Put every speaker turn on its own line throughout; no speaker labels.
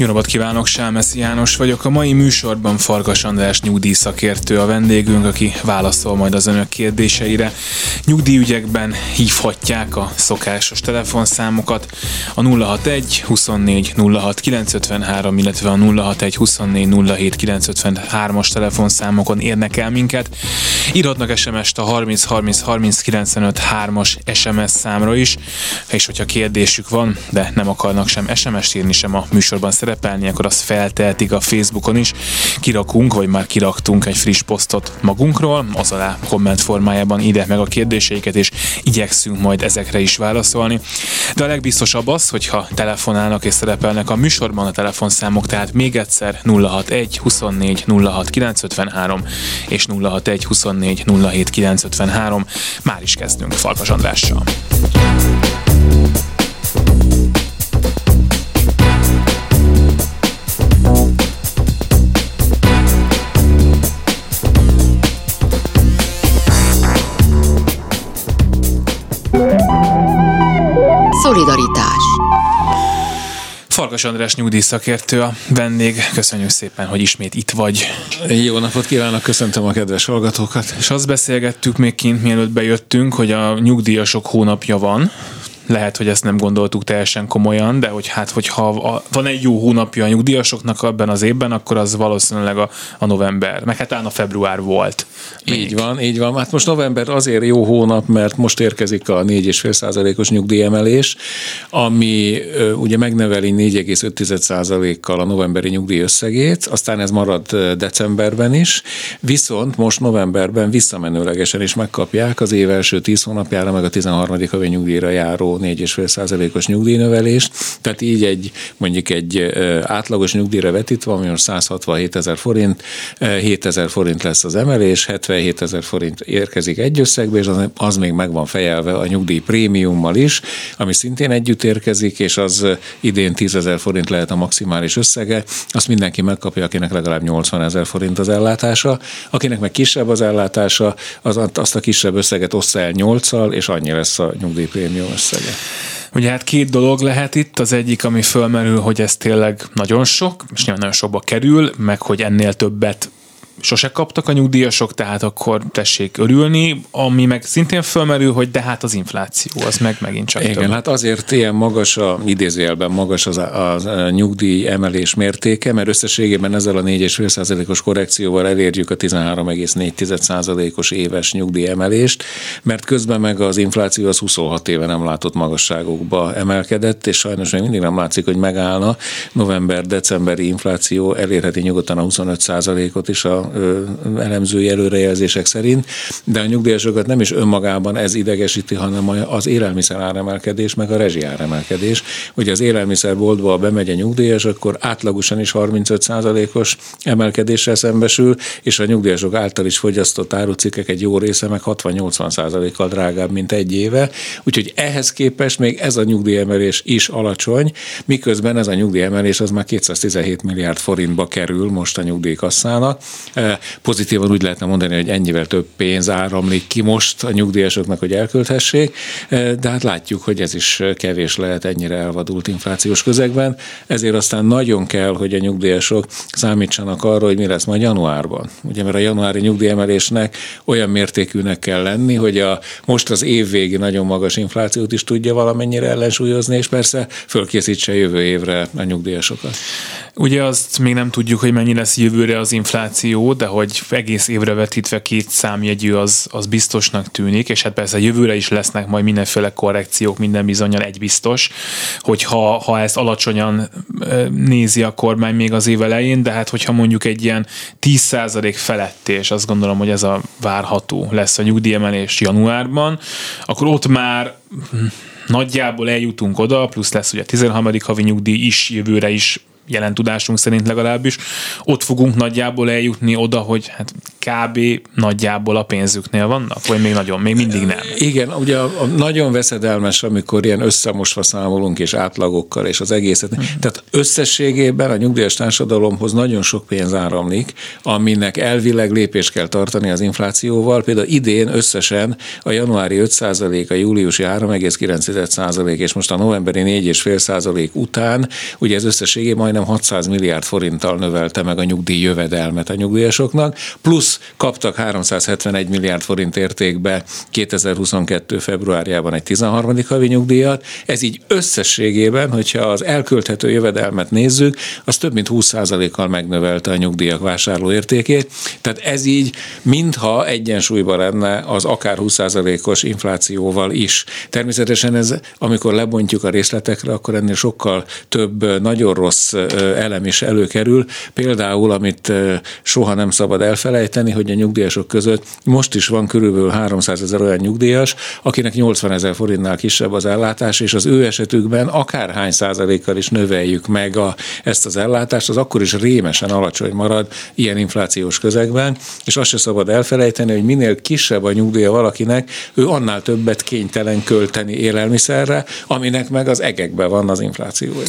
Jó napot kívánok, Sámeszi János vagyok. A mai műsorban Farkas András nyugdíjszakértő a vendégünk, aki válaszol majd az önök kérdéseire. Nyugdíjügyekben hívhatják a szokásos telefonszámokat a 061 24 06 953, illetve a 061 24 07 953-as telefonszámokon érnek el minket. Írhatnak SMS-t a 30 30 30 95 3-as SMS számra is, és hogyha kérdésük van, de nem akarnak sem SMS-t írni, sem a műsorban szerepelni, akkor azt feltehetik a Facebookon is. Kirakunk, vagy már kiraktunk egy friss posztot magunkról, az alá komment formájában ide meg a kérdéseiket, és igyekszünk majd ezekre is válaszolni. De a legbiztosabb az, hogyha telefonálnak és szerepelnek a műsorban a telefonszámok, tehát még egyszer 061 24 06 953 és 061 24 07 953. Már is kezdünk Farkas Andrással. Farkas András nyugdíjszakértő a vendég. Köszönjük szépen, hogy ismét itt vagy.
Jó napot kívánok, köszöntöm a kedves hallgatókat.
És azt beszélgettük még kint, mielőtt bejöttünk, hogy a nyugdíjasok hónapja van, lehet, hogy ezt nem gondoltuk teljesen komolyan, de hogy hát, hogyha van egy jó hónapja a nyugdíjasoknak ebben az évben, akkor az valószínűleg a, a november, meg hát a február volt.
Még. Így van, így van. Hát most november azért jó hónap, mert most érkezik a 4,5%-os nyugdíjemelés, ami ugye megneveli 4,5%-kal a novemberi nyugdíj összegét, aztán ez marad decemberben is, viszont most novemberben visszamenőlegesen is megkapják az év első 10 hónapjára, meg a 13. havi nyugdíjra járó 4,5%-os nyugdíjnövelést, tehát így egy mondjuk egy átlagos nyugdíjra vetítve, ami most 167 ezer forint, 7 ezer forint lesz az emelés, 77 ezer forint érkezik egy összegbe, és az, még meg van fejelve a nyugdíj prémiummal is, ami szintén együtt érkezik, és az idén 10 ezer forint lehet a maximális összege, azt mindenki megkapja, akinek legalább 80 ezer forint az ellátása, akinek meg kisebb az ellátása, az, azt a kisebb összeget ossza el 8-szal, és annyi lesz a nyugdíjprémium összege.
Ugye hát két dolog lehet itt, az egyik, ami fölmerül, hogy ez tényleg nagyon sok, és nyilván nagyon sokba kerül, meg hogy ennél többet sose kaptak a nyugdíjasok, tehát akkor tessék örülni, ami meg szintén fölmerül, hogy de hát az infláció, az meg megint csak
Igen, több. hát azért ilyen magas a, idézőjelben magas az a, a, nyugdíj emelés mértéke, mert összességében ezzel a 4,5%-os korrekcióval elérjük a 13,4%-os éves nyugdíj emelést, mert közben meg az infláció az 26 éve nem látott magasságokba emelkedett, és sajnos még mindig nem látszik, hogy megállna. November-decemberi infláció elérheti nyugodtan a 25%-ot is a elemzői előrejelzések szerint, de a nyugdíjasokat nem is önmagában ez idegesíti, hanem az élelmiszer áremelkedés, meg a rezsi áremelkedés. Ugye az élelmiszerboltba bemegy a nyugdíjas, akkor átlagosan is 35%-os emelkedéssel szembesül, és a nyugdíjasok által is fogyasztott árucikkek egy jó része meg 60-80%-kal drágább, mint egy éve. Úgyhogy ehhez képest még ez a nyugdíjemelés is alacsony, miközben ez a nyugdíjemelés az már 217 milliárd forintba kerül most a nyugdíjkasszának, Pozitívan úgy lehetne mondani, hogy ennyivel több pénz áramlik ki most a nyugdíjasoknak, hogy elkölthessék, de hát látjuk, hogy ez is kevés lehet ennyire elvadult inflációs közegben, ezért aztán nagyon kell, hogy a nyugdíjasok számítsanak arra, hogy mi lesz majd januárban. Ugye, mert a januári nyugdíjemelésnek olyan mértékűnek kell lenni, hogy a most az évvégi nagyon magas inflációt is tudja valamennyire ellensúlyozni, és persze fölkészítse jövő évre a nyugdíjasokat.
Ugye azt még nem tudjuk, hogy mennyi lesz jövőre az infláció, de hogy egész évre vetítve két számjegyű az, az biztosnak tűnik, és hát persze jövőre is lesznek majd mindenféle korrekciók, minden bizonyal egy biztos, hogy ha, ha ezt alacsonyan nézi a kormány még az év elején, de hát hogyha mondjuk egy ilyen 10% feletti, és azt gondolom, hogy ez a várható lesz a nyugdíjemelés januárban, akkor ott már nagyjából eljutunk oda, plusz lesz ugye a 13. havi nyugdíj is jövőre is jelen tudásunk szerint legalábbis, ott fogunk nagyjából eljutni oda, hogy hát kb. nagyjából a pénzüknél vannak, vagy még nagyon, még mindig nem?
Igen, ugye a, a nagyon veszedelmes, amikor ilyen összemosva számolunk, és átlagokkal, és az egészet. Hmm. Tehát összességében a nyugdíjas társadalomhoz nagyon sok pénz áramlik, aminek elvileg lépés kell tartani az inflációval. Például idén összesen a januári 5%, a júliusi 3,9% és most a novemberi 4,5% után, ugye ez összességében majdnem 600 milliárd forinttal növelte meg a nyugdíj jövedelmet a nyugdíjasoknak, plusz kaptak 371 milliárd forint értékbe 2022. februárjában egy 13. havi nyugdíjat. Ez így összességében, hogyha az elkölthető jövedelmet nézzük, az több mint 20%-kal megnövelte a nyugdíjak vásárlóértékét. Tehát ez így mintha egyensúlyban lenne az akár 20%-os inflációval is. Természetesen ez, amikor lebontjuk a részletekre, akkor ennél sokkal több nagyon rossz elem is előkerül. Például, amit soha nem szabad elfelejteni, hogy a nyugdíjasok között most is van körülbelül 300 ezer olyan nyugdíjas, akinek 80 ezer forintnál kisebb az ellátás, és az ő esetükben akárhány százalékkal is növeljük meg a, ezt az ellátást, az akkor is rémesen alacsony marad ilyen inflációs közegben, és azt se szabad elfelejteni, hogy minél kisebb a nyugdíja valakinek, ő annál többet kénytelen költeni élelmiszerre, aminek meg az egekben van az inflációja.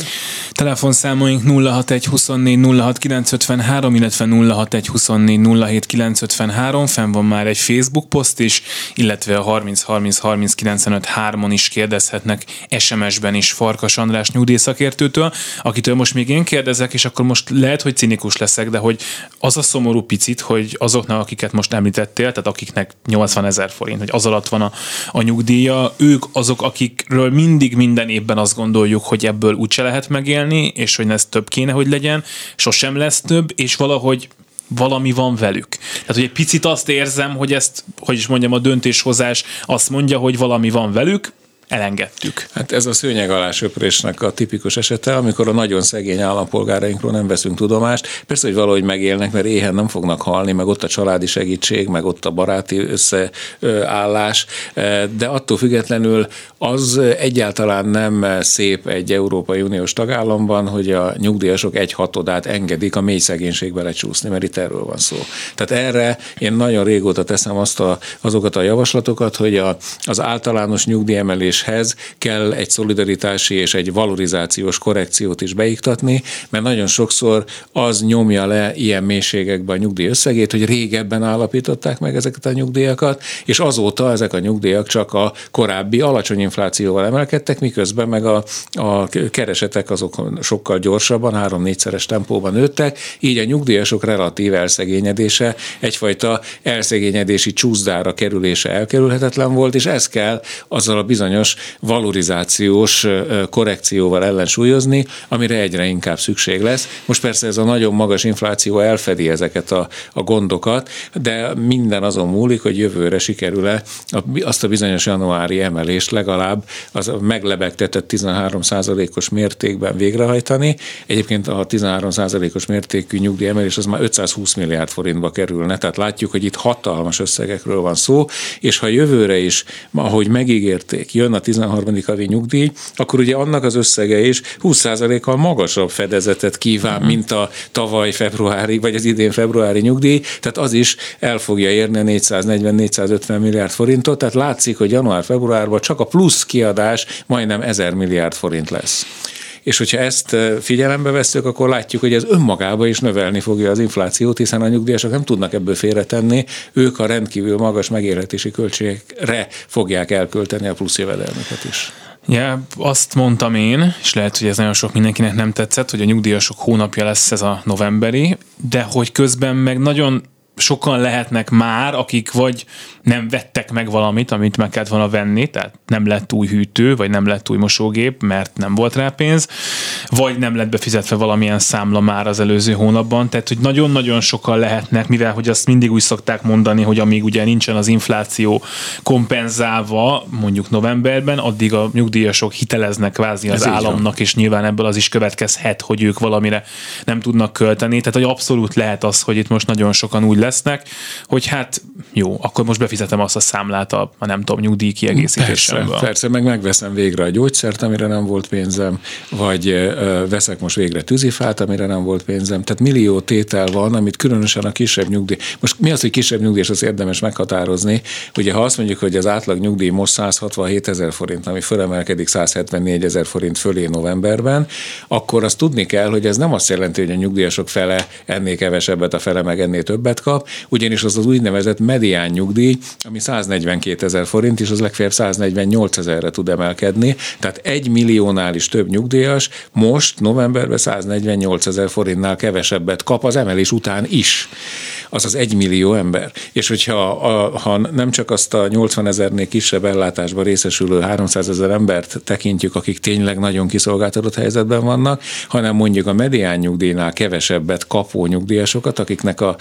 Telefonszámaink 061 24 06 953, illetve 061 24 07 953, fenn van már egy Facebook poszt is, illetve a 30 30 30 95 3-on is kérdezhetnek SMS-ben is Farkas András nyugdíjszakértőtől, akitől most még én kérdezek, és akkor most lehet, hogy cinikus leszek, de hogy az a szomorú picit, hogy azoknak, akiket most említettél, tehát akiknek 80 ezer forint, hogy az alatt van a, a nyugdíja, ők azok, akikről mindig minden évben azt gondoljuk, hogy ebből úgyse lehet megélni, és hogy ez több kéne, hogy legyen, sosem lesz több, és valahogy valami van velük. Tehát, hogy egy picit azt érzem, hogy ezt, hogy is mondjam, a döntéshozás azt mondja, hogy valami van velük, elengedtük.
Hát ez a szőnyeg alá söprésnek a tipikus esete, amikor a nagyon szegény állampolgárainkról nem veszünk tudomást. Persze, hogy valahogy megélnek, mert éhen nem fognak halni, meg ott a családi segítség, meg ott a baráti összeállás, de attól függetlenül az egyáltalán nem szép egy Európai Uniós tagállamban, hogy a nyugdíjasok egy hatodát engedik a mély szegénységbe lecsúszni, mert itt erről van szó. Tehát erre én nagyon régóta teszem azt a, azokat a javaslatokat, hogy a, az általános nyugdíjemelés fizetéshez kell egy szolidaritási és egy valorizációs korrekciót is beiktatni, mert nagyon sokszor az nyomja le ilyen mélységekben a nyugdíj összegét, hogy régebben állapították meg ezeket a nyugdíjakat, és azóta ezek a nyugdíjak csak a korábbi alacsony inflációval emelkedtek, miközben meg a, a keresetek azok sokkal gyorsabban, három-négyszeres tempóban nőttek, így a nyugdíjasok relatív elszegényedése, egyfajta elszegényedési csúszdára kerülése elkerülhetetlen volt, és ez kell azzal a bizonyos valorizációs korrekcióval ellensúlyozni, amire egyre inkább szükség lesz. Most persze ez a nagyon magas infláció elfedi ezeket a, a gondokat, de minden azon múlik, hogy jövőre sikerül-e azt a bizonyos januári emelést legalább az meglebegtetett 13% os mértékben végrehajtani. Egyébként a 13% os mértékű nyugdíjemelés az már 520 milliárd forintba kerülne, tehát látjuk, hogy itt hatalmas összegekről van szó, és ha jövőre is, ahogy megígérték, jön a 13. havi nyugdíj, akkor ugye annak az összege is 20%-kal magasabb fedezetet kíván, uh-huh. mint a tavaly februári, vagy az idén februári nyugdíj, tehát az is el fogja érni a 440-450 milliárd forintot, tehát látszik, hogy január-februárban csak a plusz kiadás majdnem 1000 milliárd forint lesz és hogyha ezt figyelembe veszük, akkor látjuk, hogy ez önmagában is növelni fogja az inflációt, hiszen a nyugdíjasok nem tudnak ebből félretenni, ők a rendkívül magas megélhetési költségekre fogják elkölteni a plusz jövedelmeket is.
Ja, azt mondtam én, és lehet, hogy ez nagyon sok mindenkinek nem tetszett, hogy a nyugdíjasok hónapja lesz ez a novemberi, de hogy közben meg nagyon sokan lehetnek már, akik vagy nem vettek meg valamit, amit meg kellett volna venni, tehát nem lett új hűtő, vagy nem lett új mosógép, mert nem volt rá pénz, vagy nem lett befizetve valamilyen számla már az előző hónapban, tehát hogy nagyon-nagyon sokan lehetnek, mivel hogy azt mindig úgy szokták mondani, hogy amíg ugye nincsen az infláció kompenzálva, mondjuk novemberben, addig a nyugdíjasok hiteleznek kvázi az Ez államnak, és nyilván ebből az is következhet, hogy ők valamire nem tudnak költeni, tehát hogy abszolút lehet az, hogy itt most nagyon sokan úgy lesz, vesznek, hogy hát jó, akkor most befizetem azt a számlát a, a nem tudom, nyugdíj kiegészítésemből.
Persze, persze, meg megveszem végre a gyógyszert, amire nem volt pénzem, vagy ö, veszek most végre tűzifát, amire nem volt pénzem. Tehát millió tétel van, amit különösen a kisebb nyugdíj. Most mi az, hogy kisebb nyugdíj, és az érdemes meghatározni? Ugye ha azt mondjuk, hogy az átlag nyugdíj most 167 ezer forint, ami fölemelkedik 174 ezer forint fölé novemberben, akkor azt tudni kell, hogy ez nem azt jelenti, hogy a nyugdíjasok fele ennél kevesebbet, a fele meg ennél többet kap, ugyanis az az úgynevezett medián nyugdíj, ami 142 ezer forint, és az legfeljebb 148 ezerre tud emelkedni. Tehát egy milliónál is több nyugdíjas most novemberben 148 ezer forintnál kevesebbet kap az emelés után is. Az az egy millió ember. És hogyha a, ha nem csak azt a 80 ezernél kisebb ellátásban részesülő 300 ezer embert tekintjük, akik tényleg nagyon kiszolgáltatott helyzetben vannak, hanem mondjuk a medián nyugdíjnál kevesebbet kapó nyugdíjasokat, akiknek a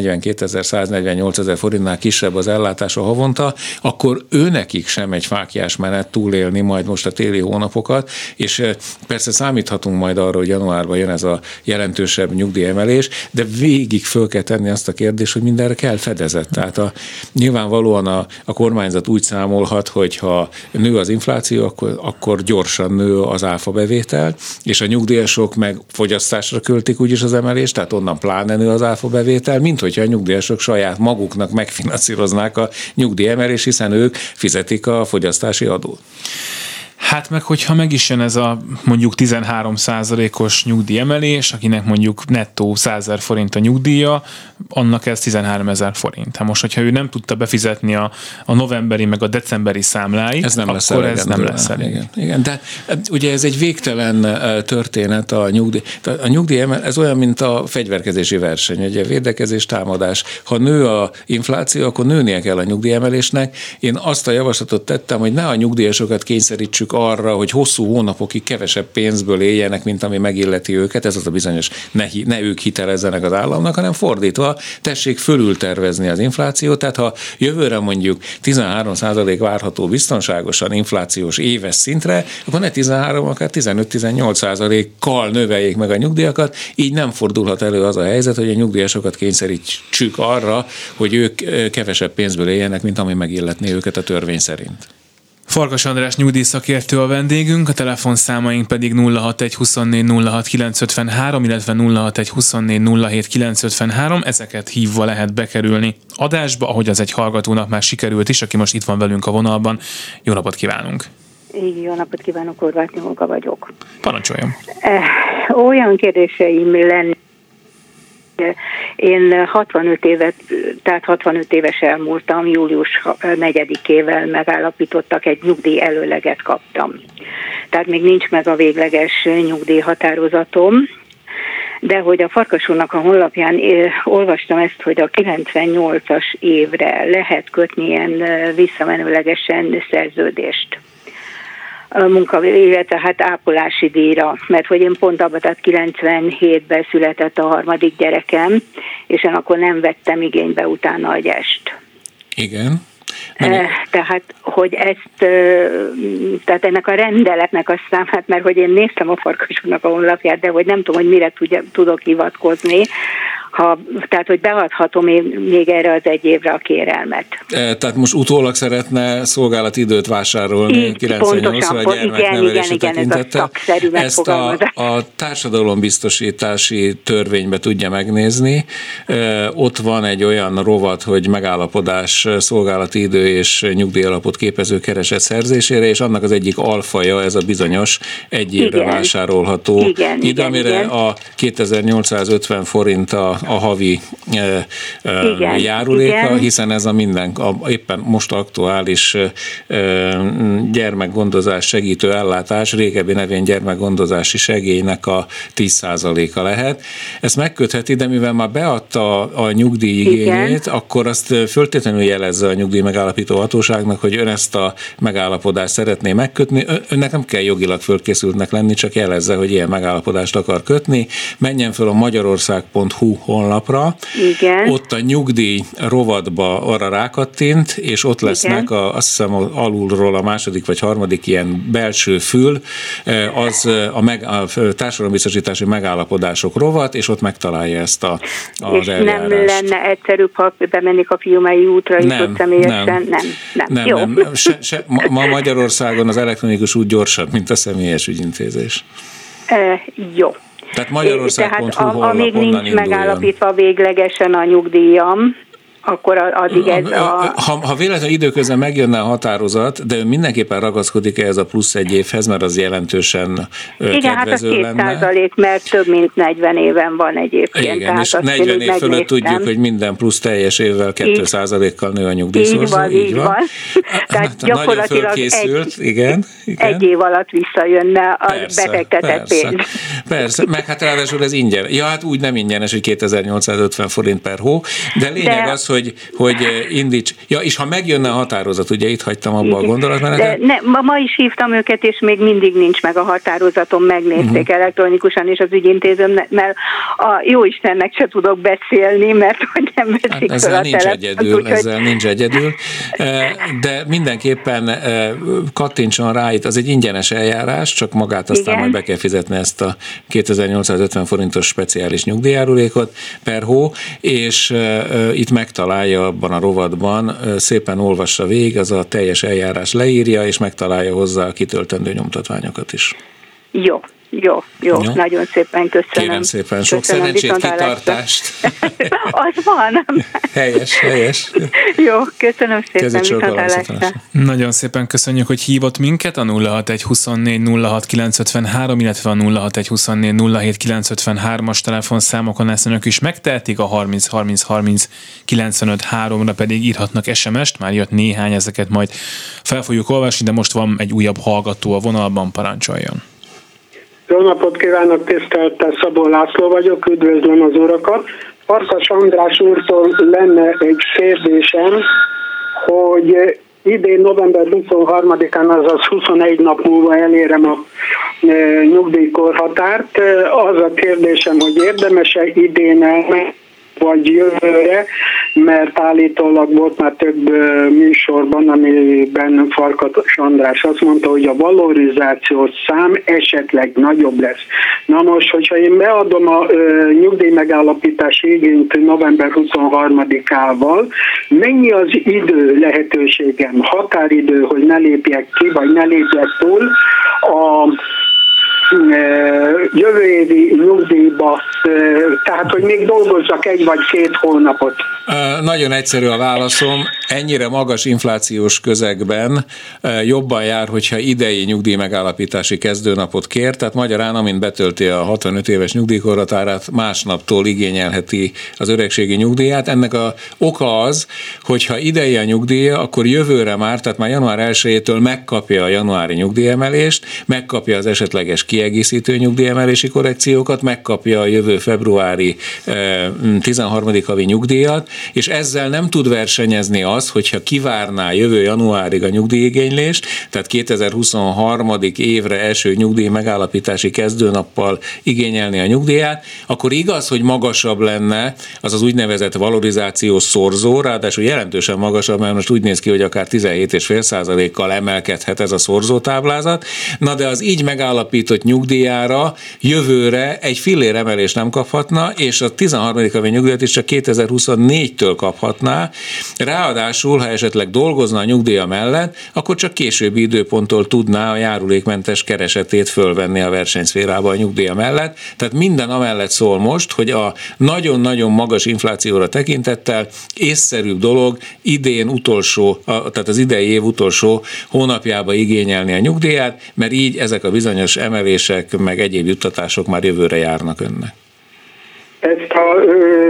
142 ezer, 148 ezer forintnál kisebb az ellátása havonta, akkor őnekik sem egy fákjás menet túlélni majd most a téli hónapokat, és persze számíthatunk majd arra, hogy januárban jön ez a jelentősebb nyugdíjemelés, de végig föl kell tenni azt a kérdést, hogy mindenre kell fedezet. Tehát a, nyilvánvalóan a, a kormányzat úgy számolhat, hogy ha nő az infláció, akkor, akkor gyorsan nő az áfa bevétel, és a nyugdíjasok meg fogyasztásra költik úgyis az emelést, tehát onnan pláne nő az áfa bevétel, mint hogyha a nyugdíjasok saját maguknak megfinanszíroznák a nyugdíjemelést, hiszen ők fizetik a fogyasztási adót.
Hát meg, hogyha meg is jön ez a mondjuk 13 os nyugdíjemelés, akinek mondjuk nettó 100 000 forint a nyugdíja, annak ez 13 ezer forint. Hát most, hogyha ő nem tudta befizetni a, a novemberi meg a decemberi számláit, ez nem akkor lesz ez nem lesz elég.
Igen, igen, de ugye ez egy végtelen történet a nyugdíj. A nyugdíj ez olyan, mint a fegyverkezési verseny, ugye védekezés, támadás. Ha nő a infláció, akkor nőnie kell a nyugdíjemelésnek. Én azt a javaslatot tettem, hogy ne a nyugdíjasokat kényszerítsük arra, hogy hosszú hónapokig kevesebb pénzből éljenek, mint ami megilleti őket, ez az a bizonyos ne, ne ők hitelezzenek az államnak, hanem fordítva tessék fölül tervezni az inflációt, tehát ha jövőre mondjuk 13% várható biztonságosan inflációs éves szintre, akkor ne 13, akár 15-18%-kal növeljék meg a nyugdíjakat, így nem fordulhat elő az a helyzet, hogy a nyugdíjasokat kényszerítsük arra, hogy ők kevesebb pénzből éljenek, mint ami megilletné őket a törvény szerint.
Farkas András nyugdíjszakértő a vendégünk, a telefonszámaink pedig 061 24 06 953, illetve 061 24 07 953, ezeket hívva lehet bekerülni adásba, ahogy az egy hallgatónak már sikerült is, aki most itt van velünk a vonalban. Jó napot kívánunk!
Jó napot kívánok, Horváth Nyolga vagyok.
Parancsoljon!
Eh, olyan kérdéseim lenni én 65 évet, tehát 65 éves elmúltam, július 4-ével megállapítottak, egy nyugdíj előleget kaptam. Tehát még nincs meg a végleges nyugdíjhatározatom, de hogy a Farkasúnak a honlapján olvastam ezt, hogy a 98-as évre lehet kötni ilyen visszamenőlegesen szerződést munka, illetve hát ápolási díjra, mert hogy én pont abban, tehát 97-ben született a harmadik gyerekem, és én akkor nem vettem igénybe utána a gyest.
Igen.
Eh, tehát, hogy ezt, tehát ennek a rendeletnek a számát, mert hogy én néztem a farkasúnak a honlapját, de hogy nem tudom, hogy mire tudok hivatkozni, ha, tehát hogy beadhatom én még erre az egy évre a kérelmet.
E, tehát most utólag szeretne szolgálati időt vásárolni 98-ra a gyermeknevelési tekintete. Ezt a, a társadalombiztosítási törvénybe tudja megnézni. E, ott van egy olyan rovat, hogy megállapodás szolgálati idő és nyugdíjalapot képező kereset szerzésére, és annak az egyik alfaja ez a bizonyos egy évre igen. vásárolható igen, igen, amire igen. a 2850 forint a a havi e, e, igen, járuléka, igen. hiszen ez a minden, a, éppen most aktuális e, gyermekgondozás segítő ellátás, régebbi nevén gyermekgondozási segélynek a 10%-a lehet. Ezt megkötheti, de mivel már beadta a nyugdíj igényét, akkor azt föltétlenül jelezze a nyugdíj megállapító hatóságnak, hogy ön ezt a megállapodást szeretné megkötni. Önnek nem kell jogilag fölkészültnek lenni, csak jelezze, hogy ilyen megállapodást akar kötni. Menjen föl a magyarország.hu honlapra.
Igen.
Ott a nyugdíj rovatba arra rákattint, és ott lesznek a, azt hiszem alulról a második vagy harmadik ilyen belső fül, az a, meg, a társadalombiztosítási megállapodások rovat, és ott megtalálja ezt a, az
és eljárást. nem lenne egyszerűbb, ha bemennék a fiumai útra, és nem, ott személyesen? Nem, nem. Nem,
nem, Jó. nem. Se, se, ma Magyarországon az elektronikus úgy gyorsabb, mint a személyes ügyintézés.
E, jó.
Tehát Magyarország.hu Tehát
a, amíg nincs megállapítva véglegesen a nyugdíjam, akkor addig ez a...
Ha, ha véletlenül időközben megjönne a határozat, de ön mindenképpen ragaszkodik ehhez a plusz egy évhez, mert az jelentősen
Igen, hát az 2 százalék, mert több mint 40 éven van egyébként.
Igen, és 40 év fölött tudjuk, hogy minden plusz teljes évvel 2 százalékkal nő a nyugdíjszorzó.
Így van, így van. van.
Tehát hát, gyakorlatilag egy, igen, igen.
egy év alatt visszajönne a persze, befektetett persze, pénz.
Persze, meg hát ráadásul ez ingyen. Ja, hát úgy nem ingyenes, hogy 2850 forint per hó, de lényeg de, az, hogy, hogy eh, indíts. Ja, és ha megjönne a határozat, ugye itt hagytam abba a gondolatmenetet.
Ne, ma, ma is hívtam őket, és még mindig nincs meg a határozatom, megnézték uh-huh. elektronikusan is az ügyintézőm, mert a jó Istennek se tudok beszélni, mert hogy nem veszik hát
ezzel a nincs egyedül, úgy, ezzel hogy... nincs egyedül, eh, de mindenképpen eh, kattintson rá, itt az egy ingyenes eljárás, csak magát aztán Igen. majd be kell fizetni ezt a 2850 forintos speciális nyugdíjárulékot per hó, és itt megtalálja megtalálja abban a rovatban, szépen olvassa végig, az a teljes eljárás leírja, és megtalálja hozzá a kitöltendő nyomtatványokat is.
Jó, jó, jó, jó, nagyon szépen köszönöm.
Kérem szépen, sok köszönöm, szerencsét, kitartást.
Az van.
Helyes, helyes.
Jó, köszönöm szépen, viszontlátásra.
Nagyon szépen köszönjük, hogy hívott minket a 06124 06953, illetve a 06124 as telefonszámokon ezt önök is megtehetik, a 30 30 30 95 3-ra pedig írhatnak SMS-t, már jött néhány, ezeket majd fel fogjuk olvasni, de most van egy újabb hallgató a vonalban, parancsoljon.
Jó napot kívánok, tisztelte Szabó László vagyok, üdvözlöm az urakat. Farkas András úrtól lenne egy kérdésem, hogy idén november 23-án, azaz 21 nap múlva elérem a e, nyugdíjkorhatárt. Az a kérdésem, hogy érdemese idén el vagy jövőre, mert állítólag volt már több műsorban, amiben Farkas András azt mondta, hogy a valorizációs szám esetleg nagyobb lesz. Na most, hogyha én beadom a nyugdíj megállapítási igényt november 23-ával, mennyi az idő lehetőségem, határidő, hogy ne lépjek ki, vagy ne lépjek túl a jövő évi nyugdíjba, tehát hogy még dolgozzak egy vagy két hónapot.
Nagyon egyszerű a válaszom. Ennyire magas inflációs közegben jobban jár, hogyha idei nyugdíj megállapítási kezdőnapot kér, tehát magyarán, amint betölti a 65 éves nyugdíjkorhatárát, másnaptól igényelheti az öregségi nyugdíját. Ennek a oka az, hogyha idei a nyugdíja, akkor jövőre már, tehát már január 1-től megkapja a januári nyugdíjemelést, megkapja az esetleges ki kiegészítő nyugdíjemelési korrekciókat, megkapja a jövő februári 13. Eh, havi nyugdíjat, és ezzel nem tud versenyezni az, hogyha kivárná jövő januárig a nyugdíjigénylést, tehát 2023. évre első nyugdíj megállapítási kezdőnappal igényelni a nyugdíját, akkor igaz, hogy magasabb lenne az az úgynevezett valorizációs szorzó, ráadásul jelentősen magasabb, mert most úgy néz ki, hogy akár 17,5%-kal emelkedhet ez a szorzótáblázat, na de az így megállapított nyugdíjára jövőre egy fillér emelést nem kaphatna, és a 13. havi nyugdíjat is csak 2024-től kaphatná. Ráadásul, ha esetleg dolgozna a nyugdíja mellett, akkor csak későbbi időponttól tudná a járulékmentes keresetét fölvenni a versenyszférába a nyugdíja mellett. Tehát minden amellett szól most, hogy a nagyon-nagyon magas inflációra tekintettel észszerűbb dolog idén utolsó, tehát az idei év utolsó hónapjába igényelni a nyugdíját, mert így ezek a bizonyos emelés fizetések, meg egyéb juttatások már jövőre járnak önnek.
Ezt a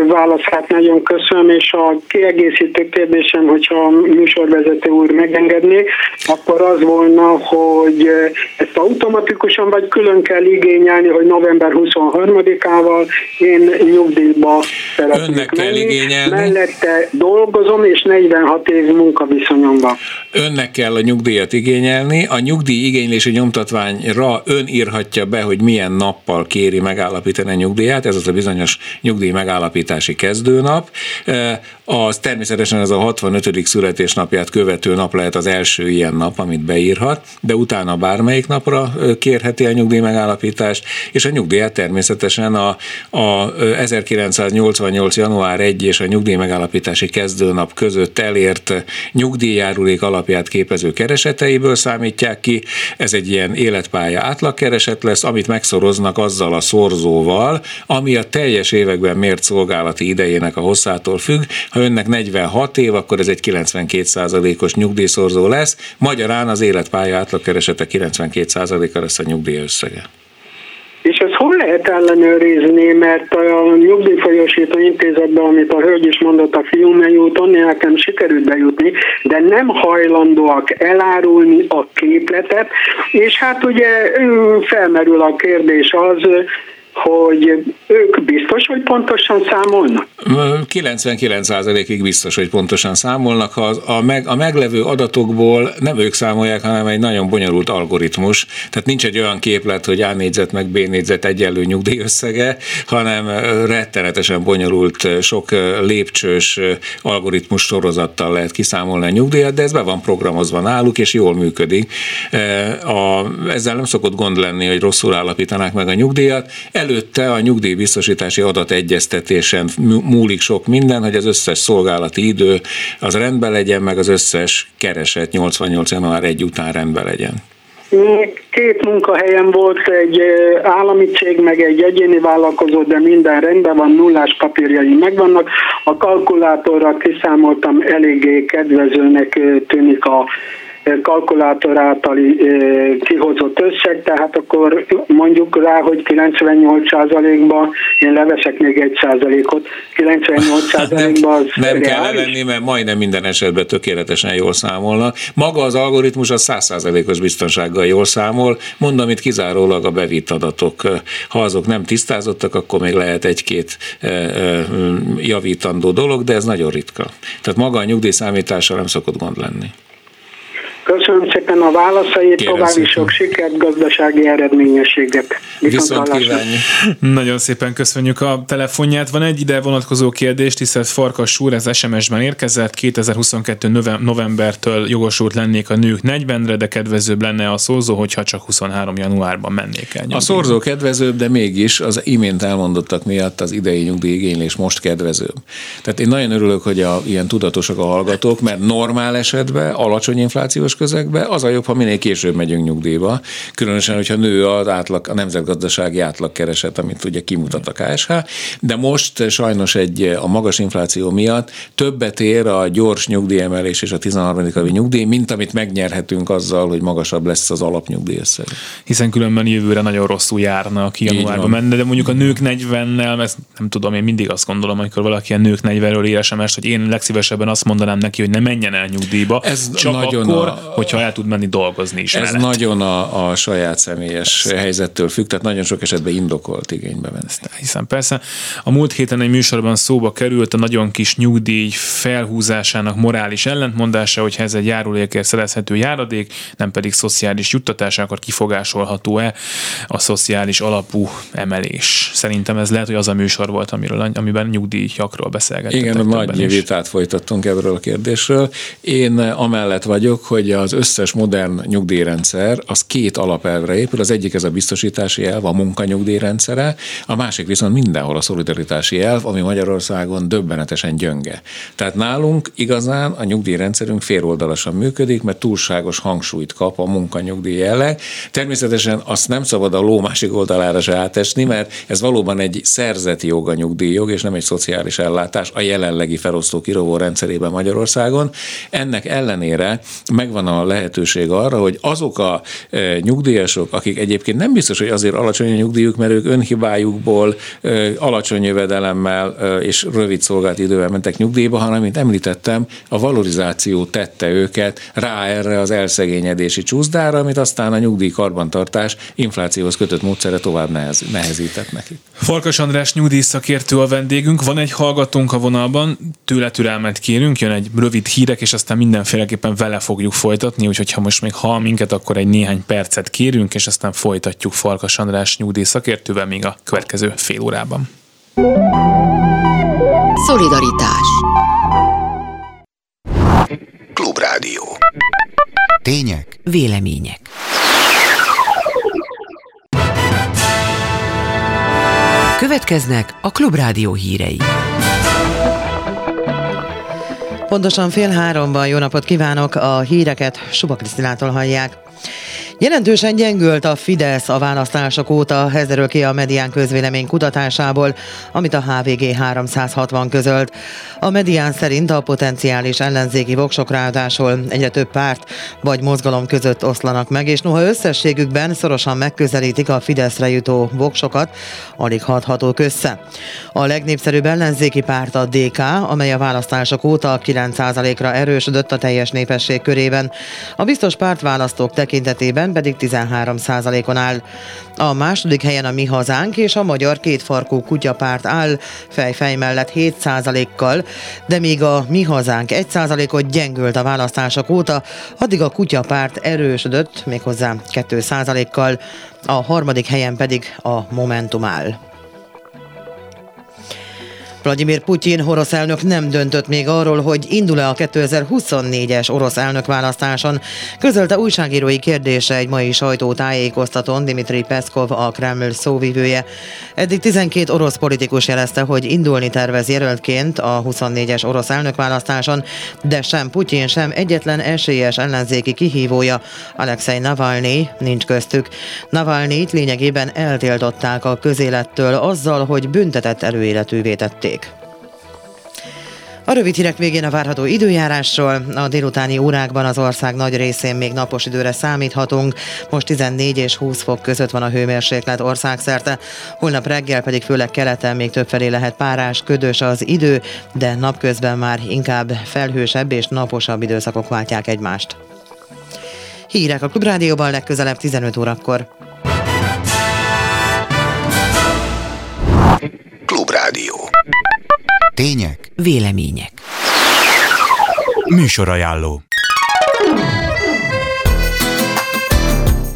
válaszát nagyon köszönöm, és a kiegészítő kérdésem, hogyha a műsorvezető úr megengedné, akkor az volna, hogy ezt automatikusan vagy külön kell igényelni, hogy november 23-ával én nyugdíjba szeretnék
Önnek kell igényelni.
Mellette dolgozom, és 46 év munkaviszonyom van.
Önnek kell a nyugdíjat igényelni. A nyugdíj igénylési nyomtatványra ön írhatja be, hogy milyen nappal kéri megállapítani a nyugdíjat, ez az a bizonyos nyugdíj megállapítási kezdőnap. Az természetesen ez a 65. születésnapját követő nap lehet az első ilyen nap, amit beírhat, de utána bármelyik napra kérheti a nyugdíj megállapítást, és a nyugdíját természetesen a, a 1988. január 1 és a nyugdíj megállapítási kezdőnap között elért nyugdíjjárulék alapját képező kereseteiből számítják ki. Ez egy ilyen életpálya átlagkereset lesz, amit megszoroznak azzal a szorzóval, ami a teljes években mért szolgálati idejének a hosszától függ. Ha önnek 46 év, akkor ez egy 92%-os nyugdíjszorzó lesz, magyarán az életpálya átlagkeresete 92%-a lesz a nyugdíj összege.
És ezt hol lehet ellenőrizni, mert a nyugdíjfolyosító intézetben, amit a hölgy is mondott a Fiumei úton, nekem sikerült bejutni, de nem hajlandóak elárulni a képletet, és hát ugye felmerül a kérdés az, hogy ők biztos, hogy pontosan számolnak?
99%-ig biztos, hogy pontosan számolnak. Ha a, meg, a meglevő adatokból nem ők számolják, hanem egy nagyon bonyolult algoritmus. Tehát nincs egy olyan képlet, hogy A négyzet meg B négyzet egyenlő nyugdíjösszege, hanem rettenetesen bonyolult, sok lépcsős algoritmus sorozattal lehet kiszámolni a nyugdíjat, de ez be van programozva náluk, és jól működik. A, ezzel nem szokott gond lenni, hogy rosszul állapítanák meg a nyugdíjat. Előtte a nyugdíjbiztosítási adategyeztetésen múlik sok minden, hogy az összes szolgálati idő az rendben legyen, meg az összes kereset 88. január 1 után rendben legyen.
Két munkahelyem volt, egy állami cég, meg egy egyéni vállalkozó, de minden rendben van, nullás papírjai megvannak. A kalkulátorra kiszámoltam, eléggé kedvezőnek tűnik a kalkulátor általi kihozott összeg, tehát akkor mondjuk rá, hogy 98%-ban én leveszek még egy százalékot, 98%-ban az
Nem, nem kell levenni, mert majdnem minden esetben tökéletesen jól számolnak. Maga az algoritmus a 100%-os biztonsággal jól számol, mondom itt kizárólag a bevitt adatok. Ha azok nem tisztázottak, akkor még lehet egy-két javítandó dolog, de ez nagyon ritka. Tehát maga a nyugdíjszámítással nem szokott gond lenni.
Köszönöm szépen a válaszait, Kérem további szépen. sok sikert, gazdasági eredményességet.
Viszont, Viszont Nagyon szépen köszönjük a telefonját. Van egy ide vonatkozó kérdés, tisztelt Farkas úr, ez SMS-ben érkezett. 2022 novembertől jogosult lennék a nők 40-re, de kedvezőbb lenne a szorzó, hogyha csak 23 januárban mennék el. Nyugdíjba.
A szorzó kedvezőbb, de mégis az imént elmondottak miatt az idei nyugdíjigénylés most kedvezőbb. Tehát én nagyon örülök, hogy a, ilyen tudatosak a hallgatók, mert normál esetben alacsony inflációs közegbe, az a jobb, ha minél később megyünk nyugdíjba, különösen, hogyha nő az átlag, a nemzetgazdasági átlagkereset, amit ugye kimutat a KSH, de most sajnos egy a magas infláció miatt többet ér a gyors nyugdíjemelés és a 13. havi nyugdíj, mint amit megnyerhetünk azzal, hogy magasabb lesz az alapnyugdíj összeg.
Hiszen különben jövőre nagyon rosszul járna, aki januárban menne, de mondjuk a nők 40-nel, ezt nem tudom, én mindig azt gondolom, amikor valaki a nők 40-ről ír sms hogy én legszívesebben azt mondanám neki, hogy ne menjen el nyugdíjba. Ez csak nagyon akkor, a, hogyha el tud menni dolgozni is.
Ez mellett. nagyon a, a saját személyes persze. helyzettől függ, tehát nagyon sok esetben indokolt igénybe venni.
Hiszen persze a múlt héten egy műsorban szóba került a nagyon kis nyugdíj felhúzásának morális ellentmondása, hogyha ez egy járulékért szerezhető járadék, nem pedig szociális juttatás, akkor kifogásolható-e a szociális alapú emelés. Szerintem ez lehet, hogy az a műsor volt, amiről, amiben nyugdíjakról beszélgettünk.
Igen, nagy vitát folytattunk erről a kérdésről. Én amellett vagyok, hogy az összes modern nyugdíjrendszer az két alapelvre épül. Az egyik ez a biztosítási elv, a munkanyugdíjrendszere, a másik viszont mindenhol a szolidaritási elv, ami Magyarországon döbbenetesen gyönge. Tehát nálunk igazán a nyugdíjrendszerünk féloldalasan működik, mert túlságos hangsúlyt kap a munkanyugdíj jelleg. Természetesen azt nem szabad a ló másik oldalára se átesni, mert ez valóban egy szerzeti jog a nyugdíjjog, és nem egy szociális ellátás a jelenlegi felosztó kirovó rendszerében Magyarországon. Ennek ellenére megvan a lehetőség arra, hogy azok a e, nyugdíjasok, akik egyébként nem biztos, hogy azért alacsony a nyugdíjuk, mert ők önhibájukból e, alacsony jövedelemmel e, és rövid szolgált idővel mentek nyugdíjba, hanem, mint említettem, a valorizáció tette őket rá erre az elszegényedési csúszdára, amit aztán a nyugdíj karbantartás inflációhoz kötött módszere tovább nehez, nehezített nekik.
Farkas András nyugdíjszakértő a vendégünk, van egy hallgatónk a vonalban, tőle türelmet kérünk, jön egy rövid hírek, és aztán mindenféleképpen vele fogjuk folytatni, úgyhogy ha most még hall minket, akkor egy néhány percet kérünk, és aztán folytatjuk Farkas András nyugdíj szakértővel még a következő fél órában.
Szolidaritás
Klubrádió. Tények,
Vélemények Következnek a Klubrádió hírei.
Pontosan fél háromban jó napot kívánok, a híreket Suba Krisztinától hallják. Jelentősen gyengült a Fidesz a választások óta, ez derül ki a Medián közvélemény kutatásából, amit a HVG 360 közölt. A Medián szerint a potenciális ellenzéki voksok ráadásul egyre több párt vagy mozgalom között oszlanak meg, és noha összességükben szorosan megközelítik a Fideszre jutó voksokat, alig hathatók össze. A legnépszerűbb ellenzéki párt a DK, amely a választások óta 9%-ra erősödött a teljes népesség körében. A biztos pártválasztók tekintetében pedig 13%-on áll. A második helyen a Mi Hazánk és a Magyar Kétfarkú Kutyapárt áll fejfej mellett 7%-kal, de míg a Mi Hazánk 1%-ot gyengült a választások óta, addig a Kutyapárt erősödött méghozzá 2%-kal, a harmadik helyen pedig a Momentum áll. Vladimir Putyin orosz elnök nem döntött még arról, hogy indul-e a 2024-es orosz elnökválasztáson. Közölte újságírói kérdése egy mai sajtótájékoztatón Dimitri Peszkov, a Kreml szóvivője. Eddig 12 orosz politikus jelezte, hogy indulni tervez jelöltként a 24-es orosz elnökválasztáson, de sem Putyin, sem egyetlen esélyes ellenzéki kihívója, Alexei Navalnyi nincs köztük. Navalnyit lényegében eltiltották a közélettől azzal, hogy büntetett előéletűvé tették. A rövid hírek végén a várható időjárásról. A délutáni órákban az ország nagy részén még napos időre számíthatunk. Most 14 és 20 fok között van a hőmérséklet országszerte. Holnap reggel pedig főleg keleten még többfelé lehet párás, ködös az idő, de napközben már inkább felhősebb és naposabb időszakok váltják egymást. Hírek a Klubrádióban legközelebb 15 órakor.
Tények,
Vélemények
Műsorajánló.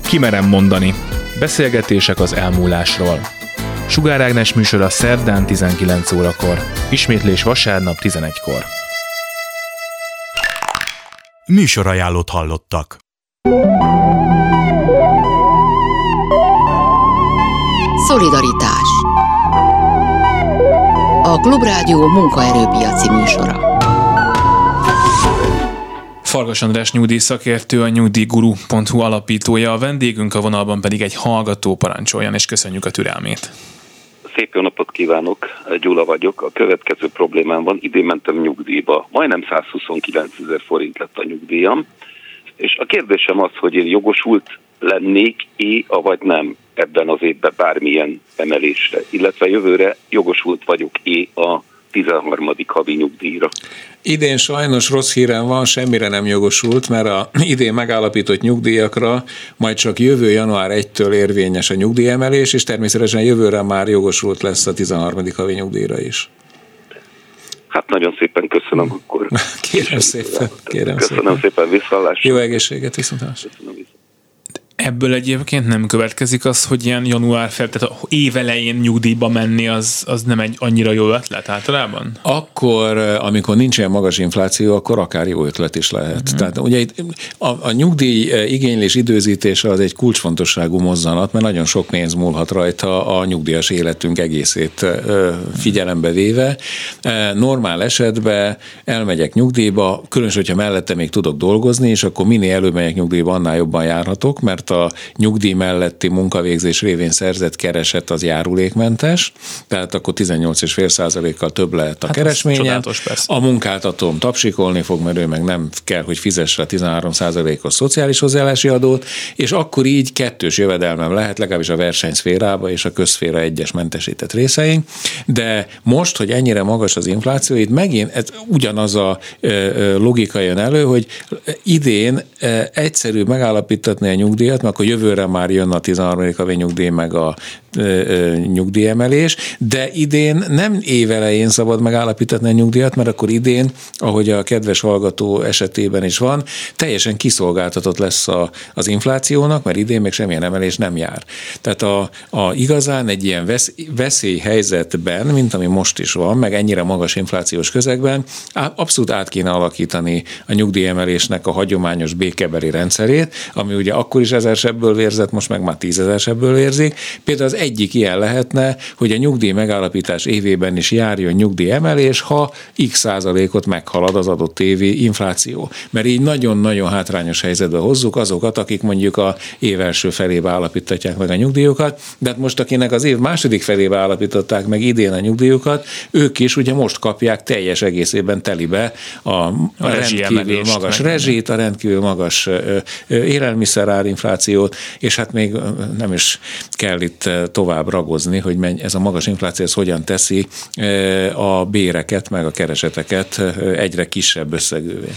Kimerem mondani. Beszélgetések az elmúlásról. Sugár Ágnes műsora szerdán 19 órakor. Ismétlés vasárnap 11-kor.
Műsorajánlót hallottak.
Szolidaritás A Klubrádió munkaerőpiaci műsora.
Fargas András nyugdíj szakértő, a nyugdíjguru.hu alapítója, a vendégünk a vonalban pedig egy hallgató parancsoljan, és köszönjük a türelmét.
Szép jó napot kívánok, Gyula vagyok. A következő problémám van, idén mentem nyugdíjba. Majdnem 129 ezer forint lett a nyugdíjam, és a kérdésem az, hogy én jogosult lennék-é, vagy nem ebben az évben bármilyen emelésre, illetve jövőre jogosult vagyok-é a 13. havi nyugdíjra.
Idén sajnos rossz hírem van, semmire nem jogosult, mert a idén megállapított nyugdíjakra majd csak jövő január 1-től érvényes a nyugdíjemelés, és természetesen jövőre már jogosult lesz a 13. havi nyugdíjra is.
Hát nagyon szépen köszönöm akkor.
Kérem szépen, kérem
Köszönöm
szépen.
szépen, visszaállásra.
Jó egészséget, viszontlátásra.
Köszönöm.
Ebből egyébként nem következik az, hogy ilyen január fel, tehát évelején nyugdíjba menni, az, az nem egy annyira jó ötlet általában?
Akkor, amikor nincs ilyen magas infláció, akkor akár jó ötlet is lehet. Uh-huh. Tehát ugye itt a, a nyugdíj igénylés időzítése az egy kulcsfontosságú mozzanat, mert nagyon sok pénz múlhat rajta a nyugdíjas életünk egészét figyelembe véve. Normál esetben elmegyek nyugdíjba, különösen, hogyha mellette még tudok dolgozni, és akkor minél előbb megyek nyugdíjba, annál jobban járhatok, mert a nyugdíj melletti munkavégzés révén szerzett kereset az járulékmentes, tehát akkor 18,5%-kal több lehet a
Hát persze.
A munkáltatóm tapsikolni fog, mert ő meg nem kell, hogy fizesse a 13%-os szociális hozzáállási adót, és akkor így kettős jövedelmem lehet, legalábbis a versenyszférába és a közszféra egyes mentesített részeink. De most, hogy ennyire magas az infláció, itt megint ez ugyanaz a logika jön elő, hogy idén egyszerű megállapítatni a nyugdíjat, mert akkor jövőre már jön a 13. havi nyugdíj, meg a nyugdíjemelés, de idén nem évelején szabad megállapítani a nyugdíjat, mert akkor idén, ahogy a kedves hallgató esetében is van, teljesen kiszolgáltatott lesz a, az inflációnak, mert idén még semmilyen emelés nem jár. Tehát a, a igazán egy ilyen vesz, veszélyhelyzetben, mint ami most is van, meg ennyire magas inflációs közegben, abszolút át kéne alakítani a nyugdíjemelésnek a hagyományos békebeli rendszerét, ami ugye akkor is ezersebből vérzett, most meg már tízezersebből vérzik. Például az egyik ilyen lehetne, hogy a nyugdíj megállapítás évében is járjon nyugdíj emelés, ha x százalékot meghalad az adott évi infláció. Mert így nagyon-nagyon hátrányos helyzetbe hozzuk azokat, akik mondjuk a év első felébe állapítatják meg a nyugdíjukat, de hát most akinek az év második felébe állapították meg idén a nyugdíjukat, ők is ugye most kapják teljes egészében telibe a, a, a rendkívül magas rezsit, a rendkívül magas élelmiszerárinflációt, és hát még nem is kell itt tovább ragozni, hogy menj, ez a magas infláció ez hogyan teszi a béreket, meg a kereseteket egyre kisebb összegűvé.